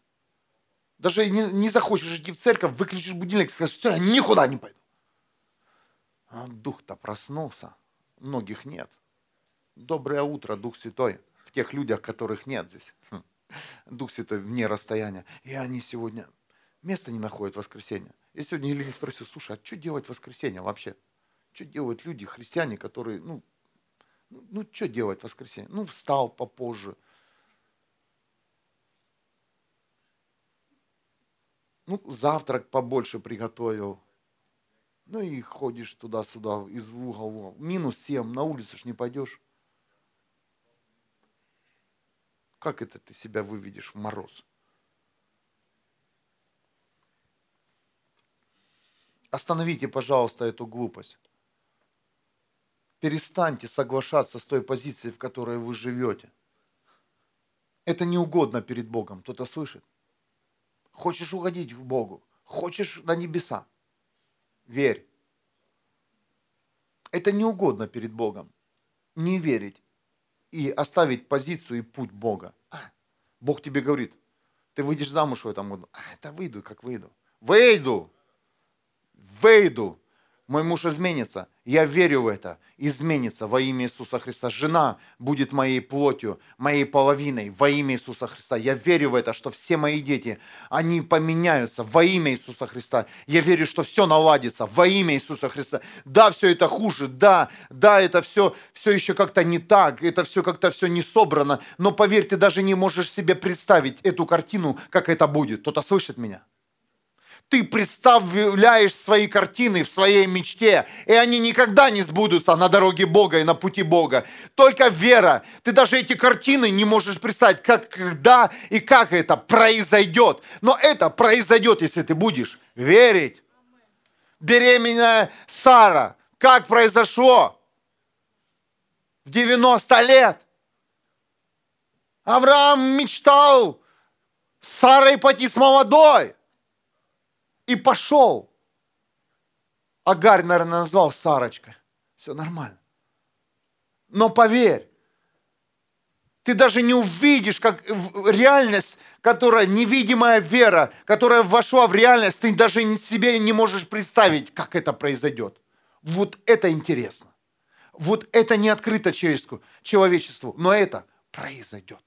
S1: Даже не, не захочешь идти в церковь, выключишь будильник и скажешь, все, я никуда не пойду. А дух-то проснулся. Многих нет. Доброе утро, Дух Святой. В тех людях, которых нет здесь. Хм. Дух Святой вне расстояния. И они сегодня места не находят в воскресенье. Я сегодня Елене спросил, слушай, а что делать в воскресенье вообще? Что делают люди, христиане, которые, ну, ну, ну что делать в воскресенье? Ну, встал попозже. Ну, завтрак побольше приготовил. Ну и ходишь туда-сюда, из угла в угол. Минус 7, на улицу ж не пойдешь. Как это ты себя выведешь в мороз? Остановите, пожалуйста, эту глупость. Перестаньте соглашаться с той позицией, в которой вы живете. Это не угодно перед Богом. Кто-то слышит? Хочешь угодить к Богу? Хочешь на небеса? Верь. Это не угодно перед Богом. Не верить и оставить позицию и путь Бога. А, Бог тебе говорит, ты выйдешь замуж в этом году. А, это выйду, как выйду. Выйду! Выйду! Мой муж изменится. Я верю в это. Изменится во имя Иисуса Христа. Жена будет моей плотью, моей половиной во имя Иисуса Христа. Я верю в это, что все мои дети, они поменяются во имя Иисуса Христа. Я верю, что все наладится во имя Иисуса Христа. Да, все это хуже, да, да, это все, все еще как-то не так, это все как-то все не собрано. Но поверь, ты даже не можешь себе представить эту картину, как это будет. Кто-то слышит меня? Ты представляешь свои картины в своей мечте, и они никогда не сбудутся на дороге Бога и на пути Бога. Только вера. Ты даже эти картины не можешь представить, как, когда и как это произойдет. Но это произойдет, если ты будешь верить. Беременная Сара. Как произошло? В 90 лет. Авраам мечтал с Сарой пойти с молодой и пошел. Агарь, наверное, назвал Сарочкой. Все нормально. Но поверь, ты даже не увидишь, как реальность, которая невидимая вера, которая вошла в реальность, ты даже себе не можешь представить, как это произойдет. Вот это интересно. Вот это не открыто человечеству, но это произойдет.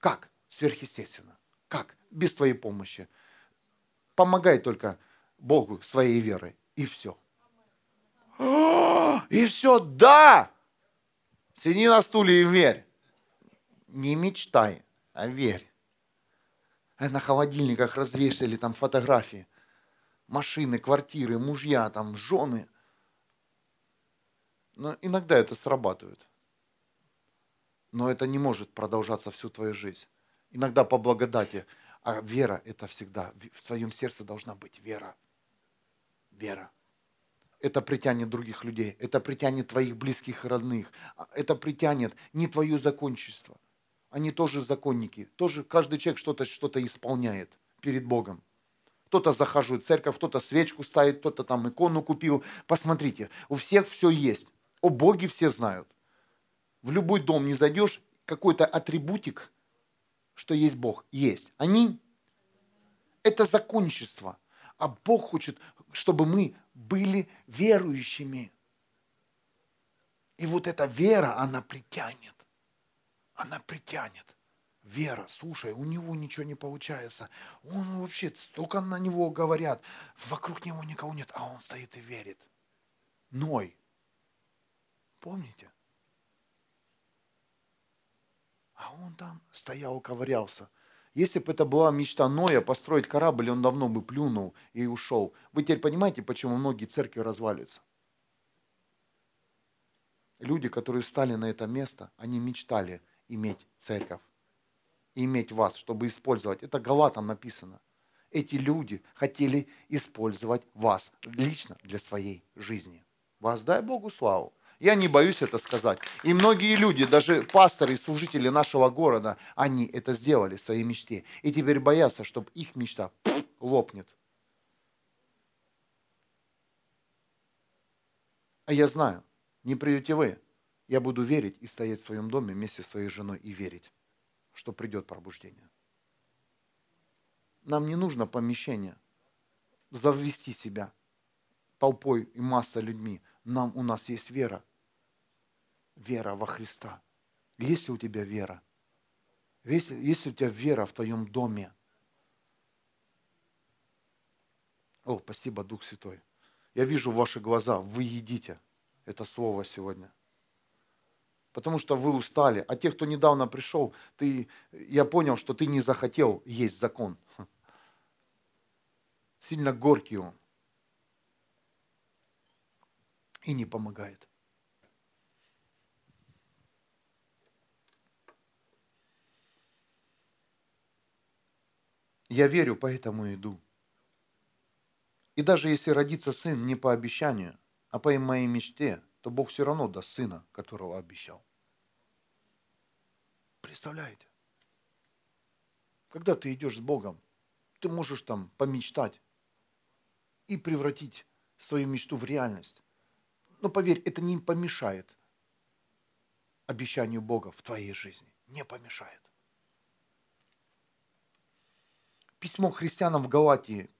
S1: Как? Сверхъестественно. Как? Без твоей помощи, Помогай только Богу своей верой. И все. *gasps* И все, да! Сиди на стуле и верь. Не мечтай, а верь. А на холодильниках развешали там фотографии. Машины, квартиры, мужья, там, жены. Но иногда это срабатывает. Но это не может продолжаться всю твою жизнь. Иногда по благодати. А вера – это всегда, в твоем сердце должна быть вера. Вера это притянет других людей, это притянет твоих близких и родных, а это притянет не твое закончество. Они тоже законники, тоже каждый человек что-то что исполняет перед Богом. Кто-то захаживает в церковь, кто-то свечку ставит, кто-то там икону купил. Посмотрите, у всех все есть. О Боге все знают. В любой дом не зайдешь, какой-то атрибутик, что есть Бог, есть. Аминь. Это закончество. А Бог хочет, чтобы мы были верующими. И вот эта вера, она притянет. Она притянет. Вера, слушай, у него ничего не получается. Он вообще, столько на него говорят, вокруг него никого нет, а он стоит и верит. Ной. Помните? А он там стоял, ковырялся. Если бы это была мечта Ноя построить корабль, он давно бы плюнул и ушел. Вы теперь понимаете, почему многие церкви развалятся? Люди, которые встали на это место, они мечтали иметь церковь, иметь вас, чтобы использовать. Это Галатам написано. Эти люди хотели использовать вас лично для своей жизни. Воздай Богу славу. Я не боюсь это сказать. И многие люди, даже пасторы и служители нашего города, они это сделали в своей мечте. И теперь боятся, чтобы их мечта лопнет. А я знаю, не придете вы. Я буду верить и стоять в своем доме вместе с своей женой и верить, что придет пробуждение. Нам не нужно помещение, завести себя толпой и массой людьми. Нам, у нас есть вера, вера во Христа? Есть ли у тебя вера? Есть, есть ли у тебя вера в твоем доме? О, спасибо, Дух Святой. Я вижу ваши глаза, вы едите это слово сегодня. Потому что вы устали. А те, кто недавно пришел, ты, я понял, что ты не захотел есть закон. Сильно горький он. И не помогает. Я верю, поэтому иду. И даже если родится сын не по обещанию, а по моей мечте, то Бог все равно даст сына, которого обещал. Представляете? Когда ты идешь с Богом, ты можешь там помечтать и превратить свою мечту в реальность. Но поверь, это не помешает обещанию Бога в твоей жизни. Не помешает. Письмо христианам в Галатии,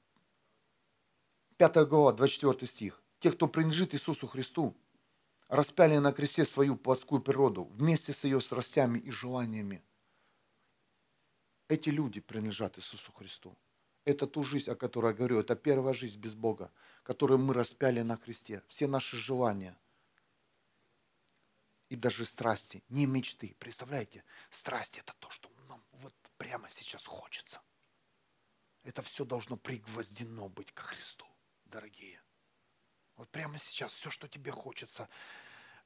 S1: 5 глава, 24 стих. Те, кто принадлежит Иисусу Христу, распяли на кресте свою плотскую природу вместе с ее страстями и желаниями. Эти люди принадлежат Иисусу Христу. Это ту жизнь, о которой я говорю, это первая жизнь без Бога, которую мы распяли на кресте. Все наши желания и даже страсти, не мечты. Представляете, страсти это то, что нам вот прямо сейчас хочется. Это все должно пригвоздено быть к Христу, дорогие. Вот прямо сейчас все, что тебе хочется,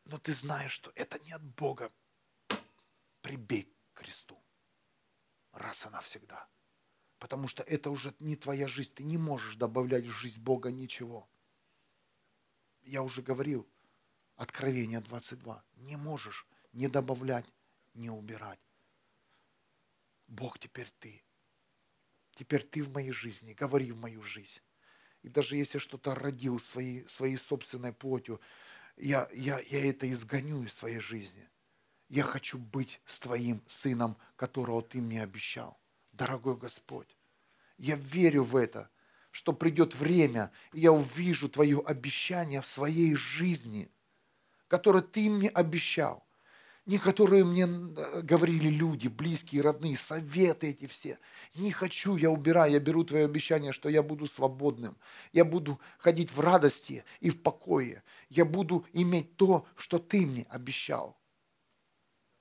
S1: но ты знаешь, что это не от Бога, прибей к Христу. Раз и навсегда. Потому что это уже не твоя жизнь. Ты не можешь добавлять в жизнь Бога ничего. Я уже говорил, Откровение 22. Не можешь не добавлять, не убирать. Бог теперь ты. Теперь ты в моей жизни, говори в мою жизнь. И даже если что-то родил своей, своей собственной плотью, я, я, я это изгоню из своей жизни. Я хочу быть с твоим сыном, которого ты мне обещал. Дорогой Господь, я верю в это, что придет время, и я увижу твое обещание в своей жизни, которое ты мне обещал. Не которые мне говорили люди, близкие, родные, советы эти все. Не хочу, я убираю, я беру твое обещание, что я буду свободным. Я буду ходить в радости и в покое. Я буду иметь то, что ты мне обещал.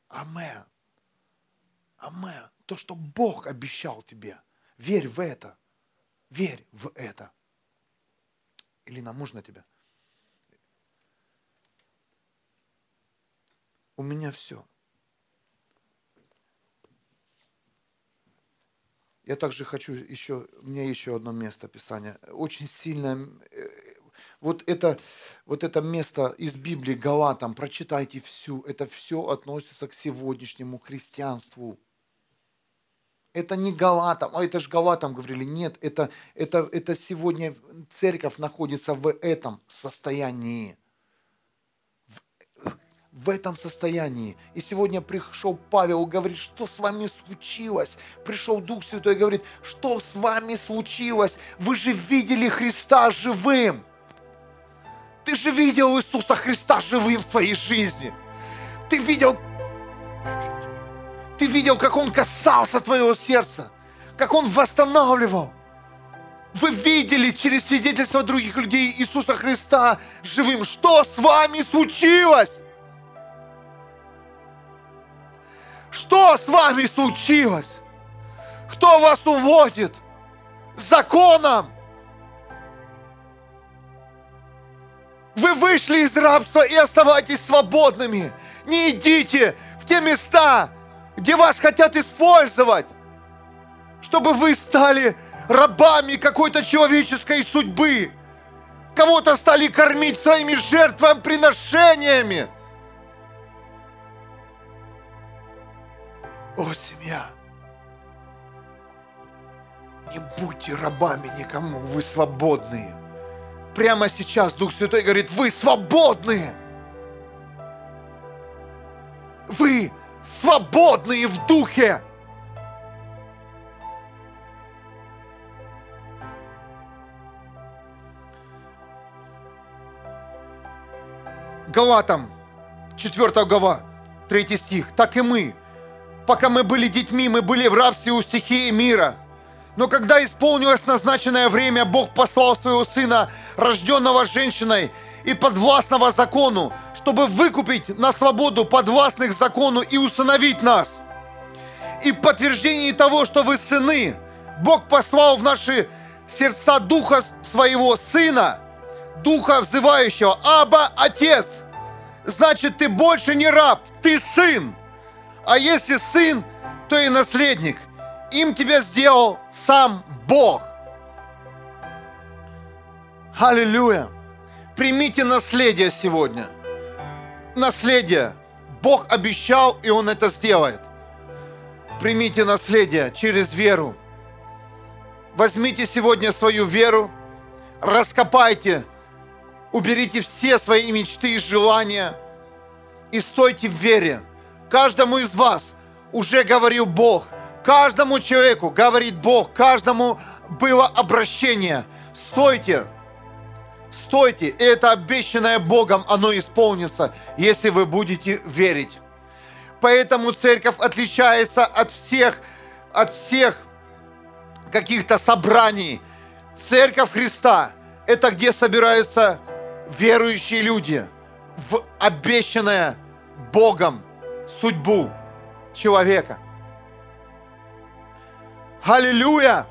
S1: Амен. Амен. То, что Бог обещал тебе. Верь в это. Верь в это. Илина, можно тебя? У меня все. Я также хочу еще, у меня еще одно место Писания. Очень сильное, э, вот это, вот это место из Библии Галатам, прочитайте всю, это все относится к сегодняшнему христианству. Это не Галатам, а это же Галатам говорили. Нет, это, это, это сегодня церковь находится в этом состоянии в этом состоянии. И сегодня пришел Павел и говорит, что с вами случилось? Пришел Дух Святой и говорит, что с вами случилось? Вы же видели Христа живым. Ты же видел Иисуса Христа живым в своей жизни. Ты видел, ты видел, как Он касался твоего сердца, как Он восстанавливал. Вы видели через свидетельство других людей Иисуса Христа живым. Что с вами случилось? Что с вами случилось? Кто вас уводит? Законом. Вы вышли из рабства и оставайтесь свободными. Не идите в те места, где вас хотят использовать, чтобы вы стали рабами какой-то человеческой судьбы. Кого-то стали кормить своими жертвами, приношениями. О, семья, не будьте рабами никому, вы свободные. Прямо сейчас Дух Святой говорит, вы свободные. Вы свободные в духе. Галатам, 4 глава, 3 стих. Так и мы, Пока мы были детьми, мы были в рабстве у стихии мира. Но когда исполнилось назначенное время, Бог послал своего Сына, рожденного женщиной и подвластного закону, чтобы выкупить на свободу подвластных закону и усыновить нас. И в подтверждении того, что вы сыны, Бог послал в наши сердца Духа Своего Сына, Духа взывающего, Аба, Отец. Значит, ты больше не раб, ты сын. А если сын, то и наследник. Им тебя сделал сам Бог. Аллилуйя. Примите наследие сегодня. Наследие. Бог обещал, и Он это сделает. Примите наследие через веру. Возьмите сегодня свою веру, раскопайте, уберите все свои мечты и желания и стойте в вере каждому из вас уже говорил Бог. Каждому человеку говорит Бог, каждому было обращение. Стойте, стойте, и это обещанное Богом, оно исполнится, если вы будете верить. Поэтому церковь отличается от всех, от всех каких-то собраний. Церковь Христа – это где собираются верующие люди в обещанное Богом судьбу человека. Аллилуйя!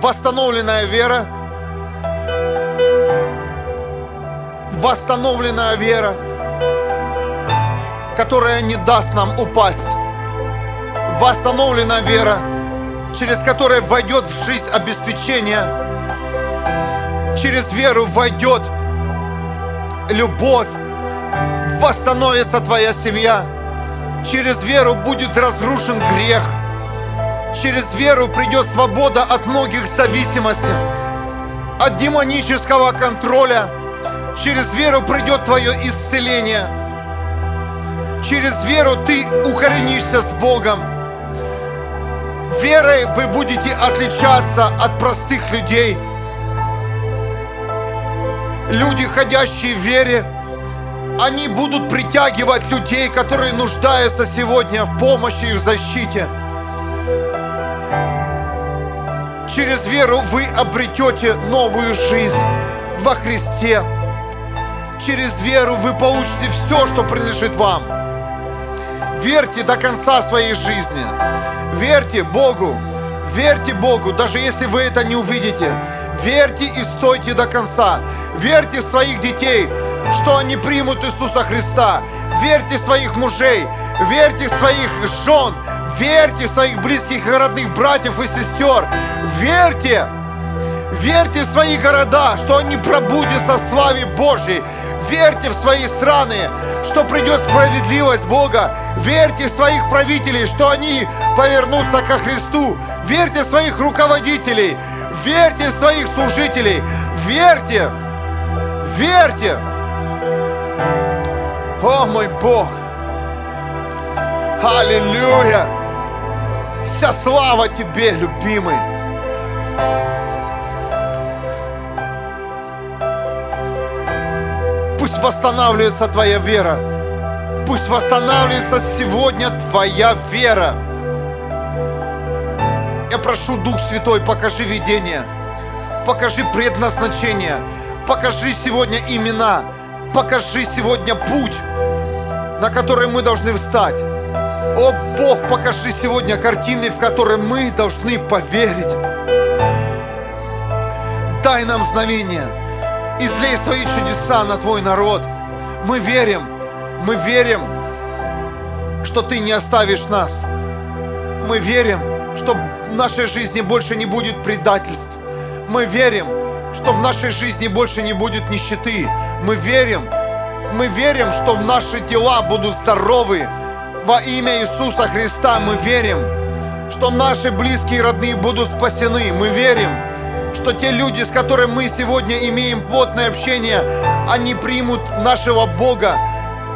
S1: Восстановленная вера, восстановленная вера, которая не даст нам упасть. Восстановленная вера, через которую войдет в жизнь обеспечение через веру войдет любовь, восстановится твоя семья. Через веру будет разрушен грех. Через веру придет свобода от многих зависимостей, от демонического контроля. Через веру придет твое исцеление. Через веру ты укоренишься с Богом. Верой вы будете отличаться от простых людей – Люди, ходящие в вере, они будут притягивать людей, которые нуждаются сегодня в помощи и в защите. Через веру вы обретете новую жизнь во Христе. Через веру вы получите все, что принадлежит вам. Верьте до конца своей жизни. Верьте Богу. Верьте Богу, даже если вы это не увидите. Верьте и стойте до конца. Верьте в своих детей, что они примут Иисуса Христа. Верьте в своих мужей, верьте в своих жен, верьте в своих близких и родных братьев и сестер. Верьте! Верьте в свои города, что они пробудятся в славе Божьей. Верьте в свои страны, что придет справедливость Бога. Верьте в своих правителей, что они повернутся ко Христу. Верьте в своих руководителей. Верьте в своих служителей. Верьте. Верьте. О мой Бог. Аллилуйя. Вся слава Тебе, любимый. Пусть восстанавливается Твоя вера. Пусть восстанавливается сегодня Твоя вера. Я прошу, Дух Святой, покажи видение, покажи предназначение, покажи сегодня имена, покажи сегодня путь, на который мы должны встать. О Бог, покажи сегодня картины, в которые мы должны поверить. Дай нам знамение. Излей свои чудеса на Твой народ. Мы верим, мы верим, что Ты не оставишь нас. Мы верим, что в нашей жизни больше не будет предательств. Мы верим, что в нашей жизни больше не будет нищеты. Мы верим, мы верим, что в наши тела будут здоровы. Во имя Иисуса Христа мы верим, что наши близкие и родные будут спасены. Мы верим, что те люди, с которыми мы сегодня имеем плотное общение, они примут нашего Бога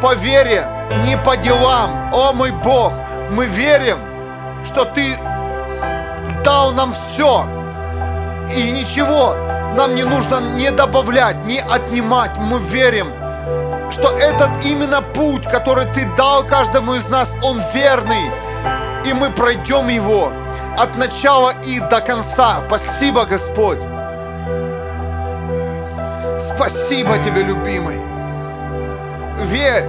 S1: по вере, не по делам. О мой Бог, мы верим, что Ты дал нам все. И ничего нам не нужно не добавлять, не отнимать. Мы верим, что этот именно путь, который Ты дал каждому из нас, он верный. И мы пройдем его от начала и до конца. Спасибо, Господь. Спасибо Тебе, любимый. Верь.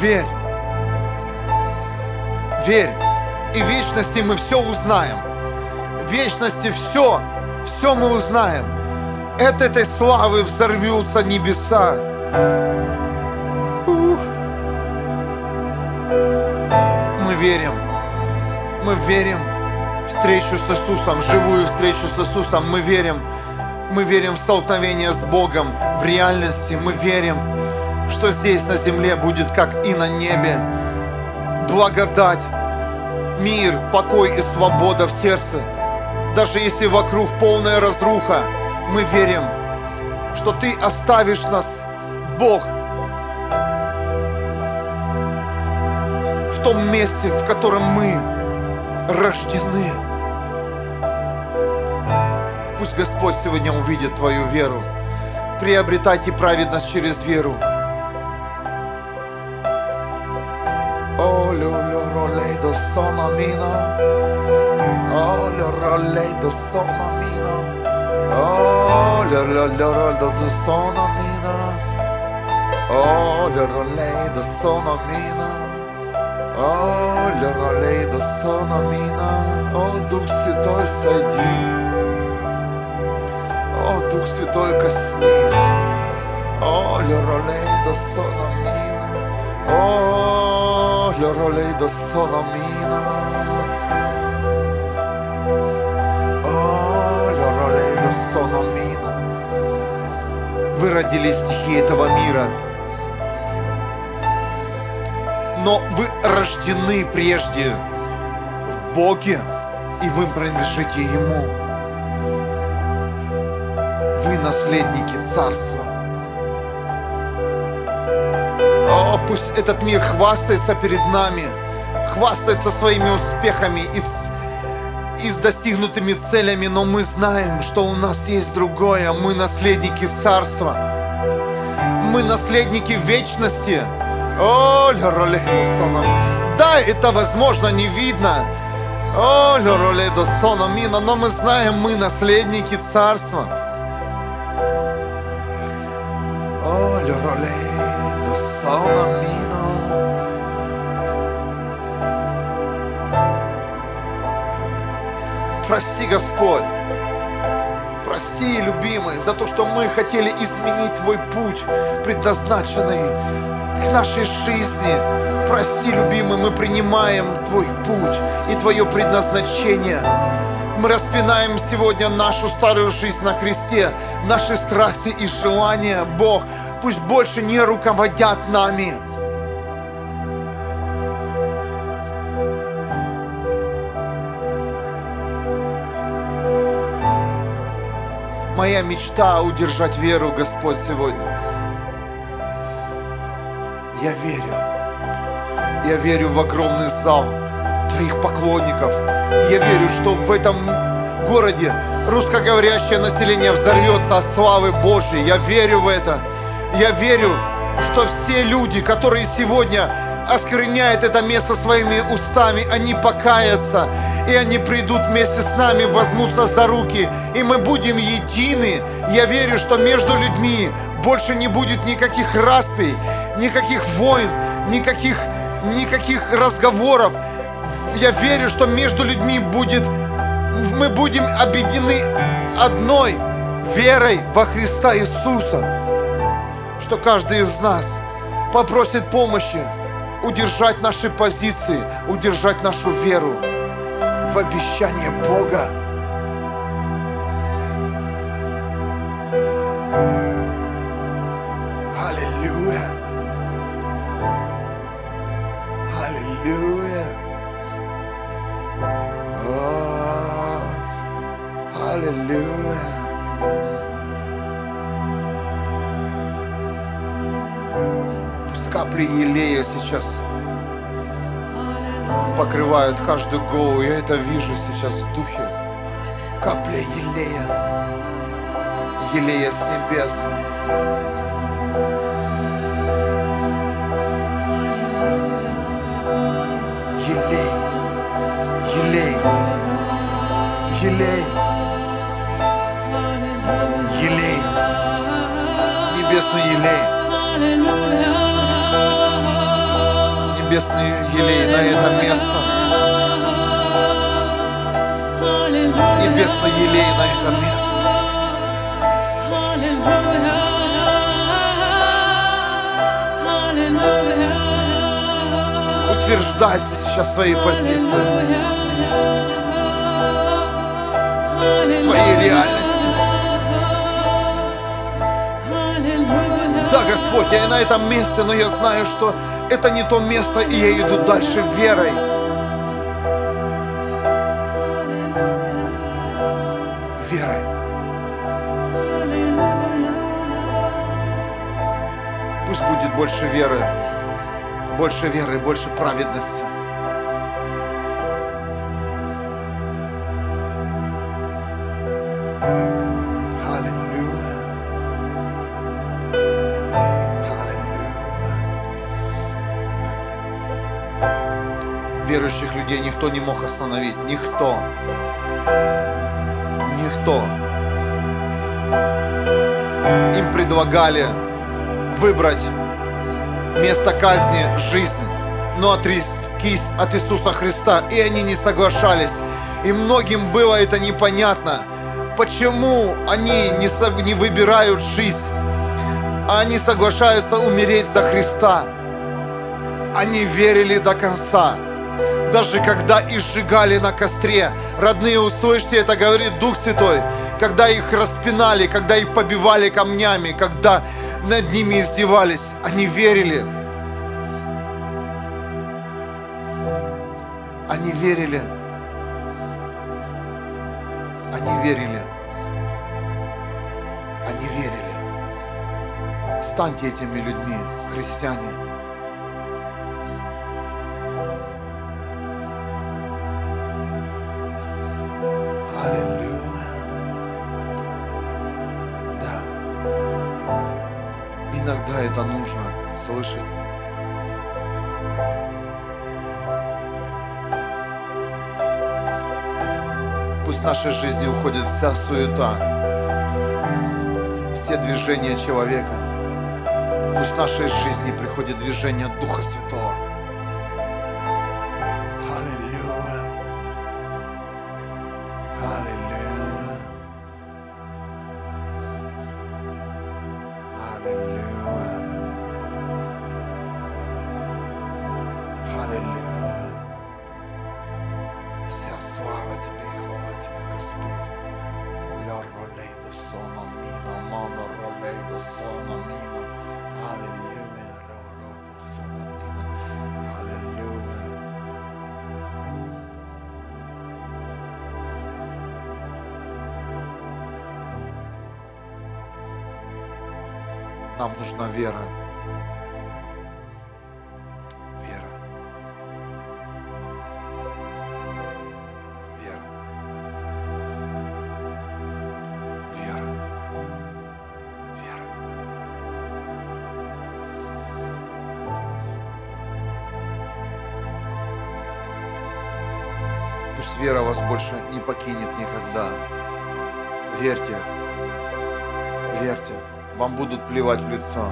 S1: Верь. Верь. И вечности мы все узнаем. В вечности все, все мы узнаем. От этой славы взорвутся небеса. Мы верим. Мы верим в встречу с Иисусом, живую встречу с Иисусом. Мы верим. Мы верим в столкновение с Богом, в реальности. Мы верим, что здесь на земле будет как и на небе. Благодать мир, покой и свобода в сердце. Даже если вокруг полная разруха, мы верим, что Ты оставишь нас, Бог, в том месте, в котором мы рождены. Пусть Господь сегодня увидит твою веру. Приобретайте праведность через веру. do sona mina. Oh, le do sona mina. Oh, le le do sona mina. Oh, le do sona mina. Oh, le do sona mina. Oh, Дух Святой, сойди. О, Дух Святой, коснись. О, le do sona mina. Oh, Do Solomina. О, Лоролей до Сономина. Вы родились стихи этого мира. Но вы рождены прежде в Боге, и вы принадлежите Ему. Вы наследники Царства. Пусть этот мир хвастается перед нами, хвастается своими успехами и с достигнутыми целями, но мы знаем, что у нас есть другое. Мы наследники царства. Мы наследники вечности. О, Да, это возможно не видно. О, но мы знаем, мы наследники царства. Господь. Прости, любимый, за то, что мы хотели изменить Твой путь, предназначенный к нашей жизни. Прости, любимый, мы принимаем Твой путь и Твое предназначение. Мы распинаем сегодня нашу старую жизнь на кресте, наши страсти и желания, Бог, пусть больше не руководят нами. Моя мечта удержать веру, Господь, сегодня. Я верю. Я верю в огромный зал Твоих поклонников. Я верю, что в этом городе русскоговорящее население взорвется от славы Божьей. Я верю в это. Я верю, что все люди, которые сегодня оскверняют это место своими устами, они покаятся и они придут вместе с нами, возьмутся за руки, и мы будем едины. Я верю, что между людьми больше не будет никаких распей, никаких войн, никаких, никаких разговоров. Я верю, что между людьми будет, мы будем объединены одной верой во Христа Иисуса, что каждый из нас попросит помощи удержать наши позиции, удержать нашу веру в обещание Бога. Аллилуйя. Аллилуйя. Аллилуйя. Пусть капли елея сейчас покрывают каждую голову. Я это вижу сейчас в духе. Капля елея. Елея с небес. Елей. Елей. Елей. Елей. Небесный елей небесный елей на это место. Небесный елей на это место. Утверждайся сейчас своей позиции, своей реальности. Да, Господь, я и на этом месте, но я знаю, что это не то место, и я иду дальше верой. Верой. Пусть будет больше веры, больше веры, больше праведности. Никто не мог остановить. Никто. Никто. Им предлагали выбрать место казни жизнь, но отрекись от Иисуса Христа, и они не соглашались. И многим было это непонятно. Почему они не, не выбирают жизнь, а они соглашаются умереть за Христа? Они верили до конца даже когда их сжигали на костре. Родные, услышьте, это говорит Дух Святой. Когда их распинали, когда их побивали камнями, когда над ними издевались, они верили. Они верили. Они верили. Они верили. Станьте этими людьми, христиане. Это нужно слышать. Пусть в нашей жизни уходит вся суета, все движения человека. Пусть в нашей жизни приходит движение Духа Святого. Соно мино, моно ролейдо соно мино. Аллилуйя, ролейдо соно мино. Аллилуйя. Нам нужна. Вера. Больше не покинет никогда. Верьте. Верьте. Вам будут плевать в лицо.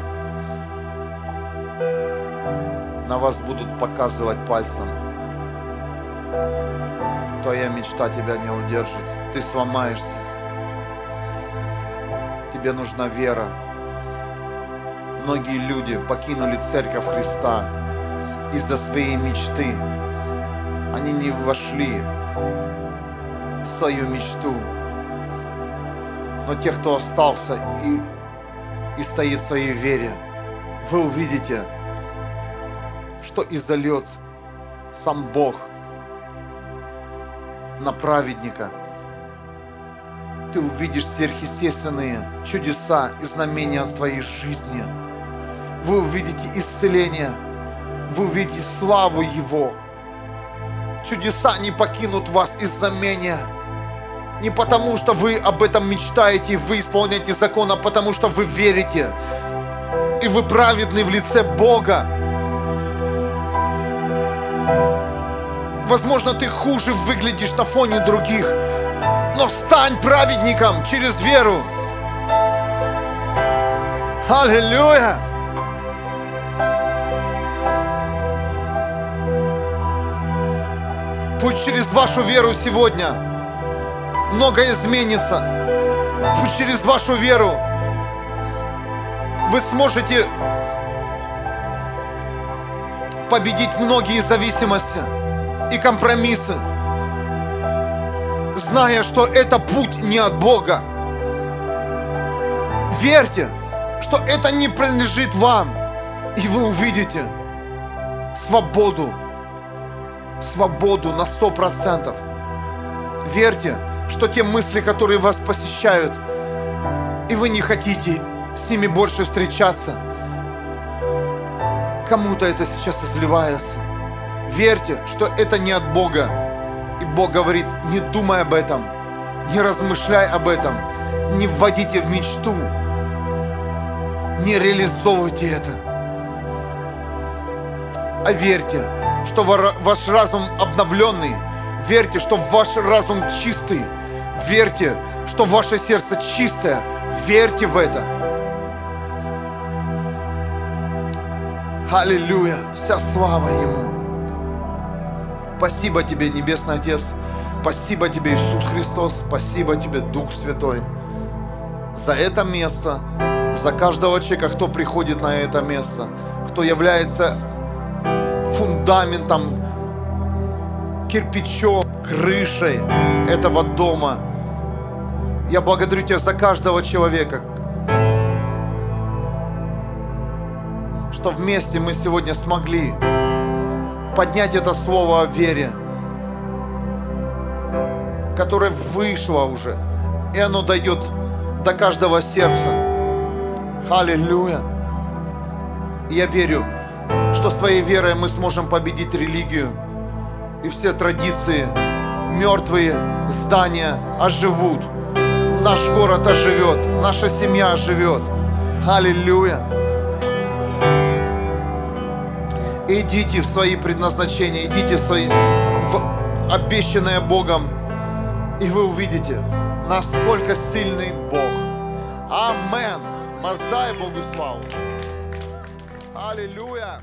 S1: На вас будут показывать пальцем. Твоя мечта тебя не удержит. Ты сломаешься. Тебе нужна вера. Многие люди покинули церковь Христа из-за своей мечты. Они не вошли свою мечту. Но те, кто остался и, и стоит в своей вере, вы увидите, что изольет сам Бог на праведника. Ты увидишь сверхъестественные чудеса и знамения в твоей жизни. Вы увидите исцеление. Вы увидите славу Его. Чудеса не покинут вас и знамения. Не потому, что вы об этом мечтаете, и вы исполняете закон, а потому, что вы верите. И вы праведны в лице Бога. Возможно, ты хуже выглядишь на фоне других, но стань праведником через веру. Аллилуйя! Пусть через вашу веру сегодня многое изменится. Через вашу веру вы сможете победить многие зависимости и компромиссы, зная, что это путь не от Бога. Верьте, что это не принадлежит вам, и вы увидите свободу, свободу на сто процентов. Верьте, что те мысли, которые вас посещают, и вы не хотите с ними больше встречаться, кому-то это сейчас изливается. Верьте, что это не от Бога. И Бог говорит, не думай об этом, не размышляй об этом, не вводите в мечту, не реализовывайте это. А верьте, что ваш разум обновленный, верьте, что ваш разум чистый, верьте, что ваше сердце чистое, верьте в это. Аллилуйя, вся слава Ему. Спасибо Тебе, Небесный Отец. Спасибо Тебе, Иисус Христос. Спасибо Тебе, Дух Святой. За это место, за каждого человека, кто приходит на это место, кто является фундаментом, кирпичом, крышей этого дома. Я благодарю Тебя за каждого человека, что вместе мы сегодня смогли поднять это слово о вере, которое вышло уже, и оно дойдет до каждого сердца. Аллилуйя! Я верю, что своей верой мы сможем победить религию и все традиции, мертвые здания оживут. Наш город оживет, наша семья оживет. Аллилуйя. Идите в свои предназначения, идите в, свои, в обещанное Богом, и вы увидите, насколько сильный Бог. Амен. Воздай Богу славу. Аллилуйя.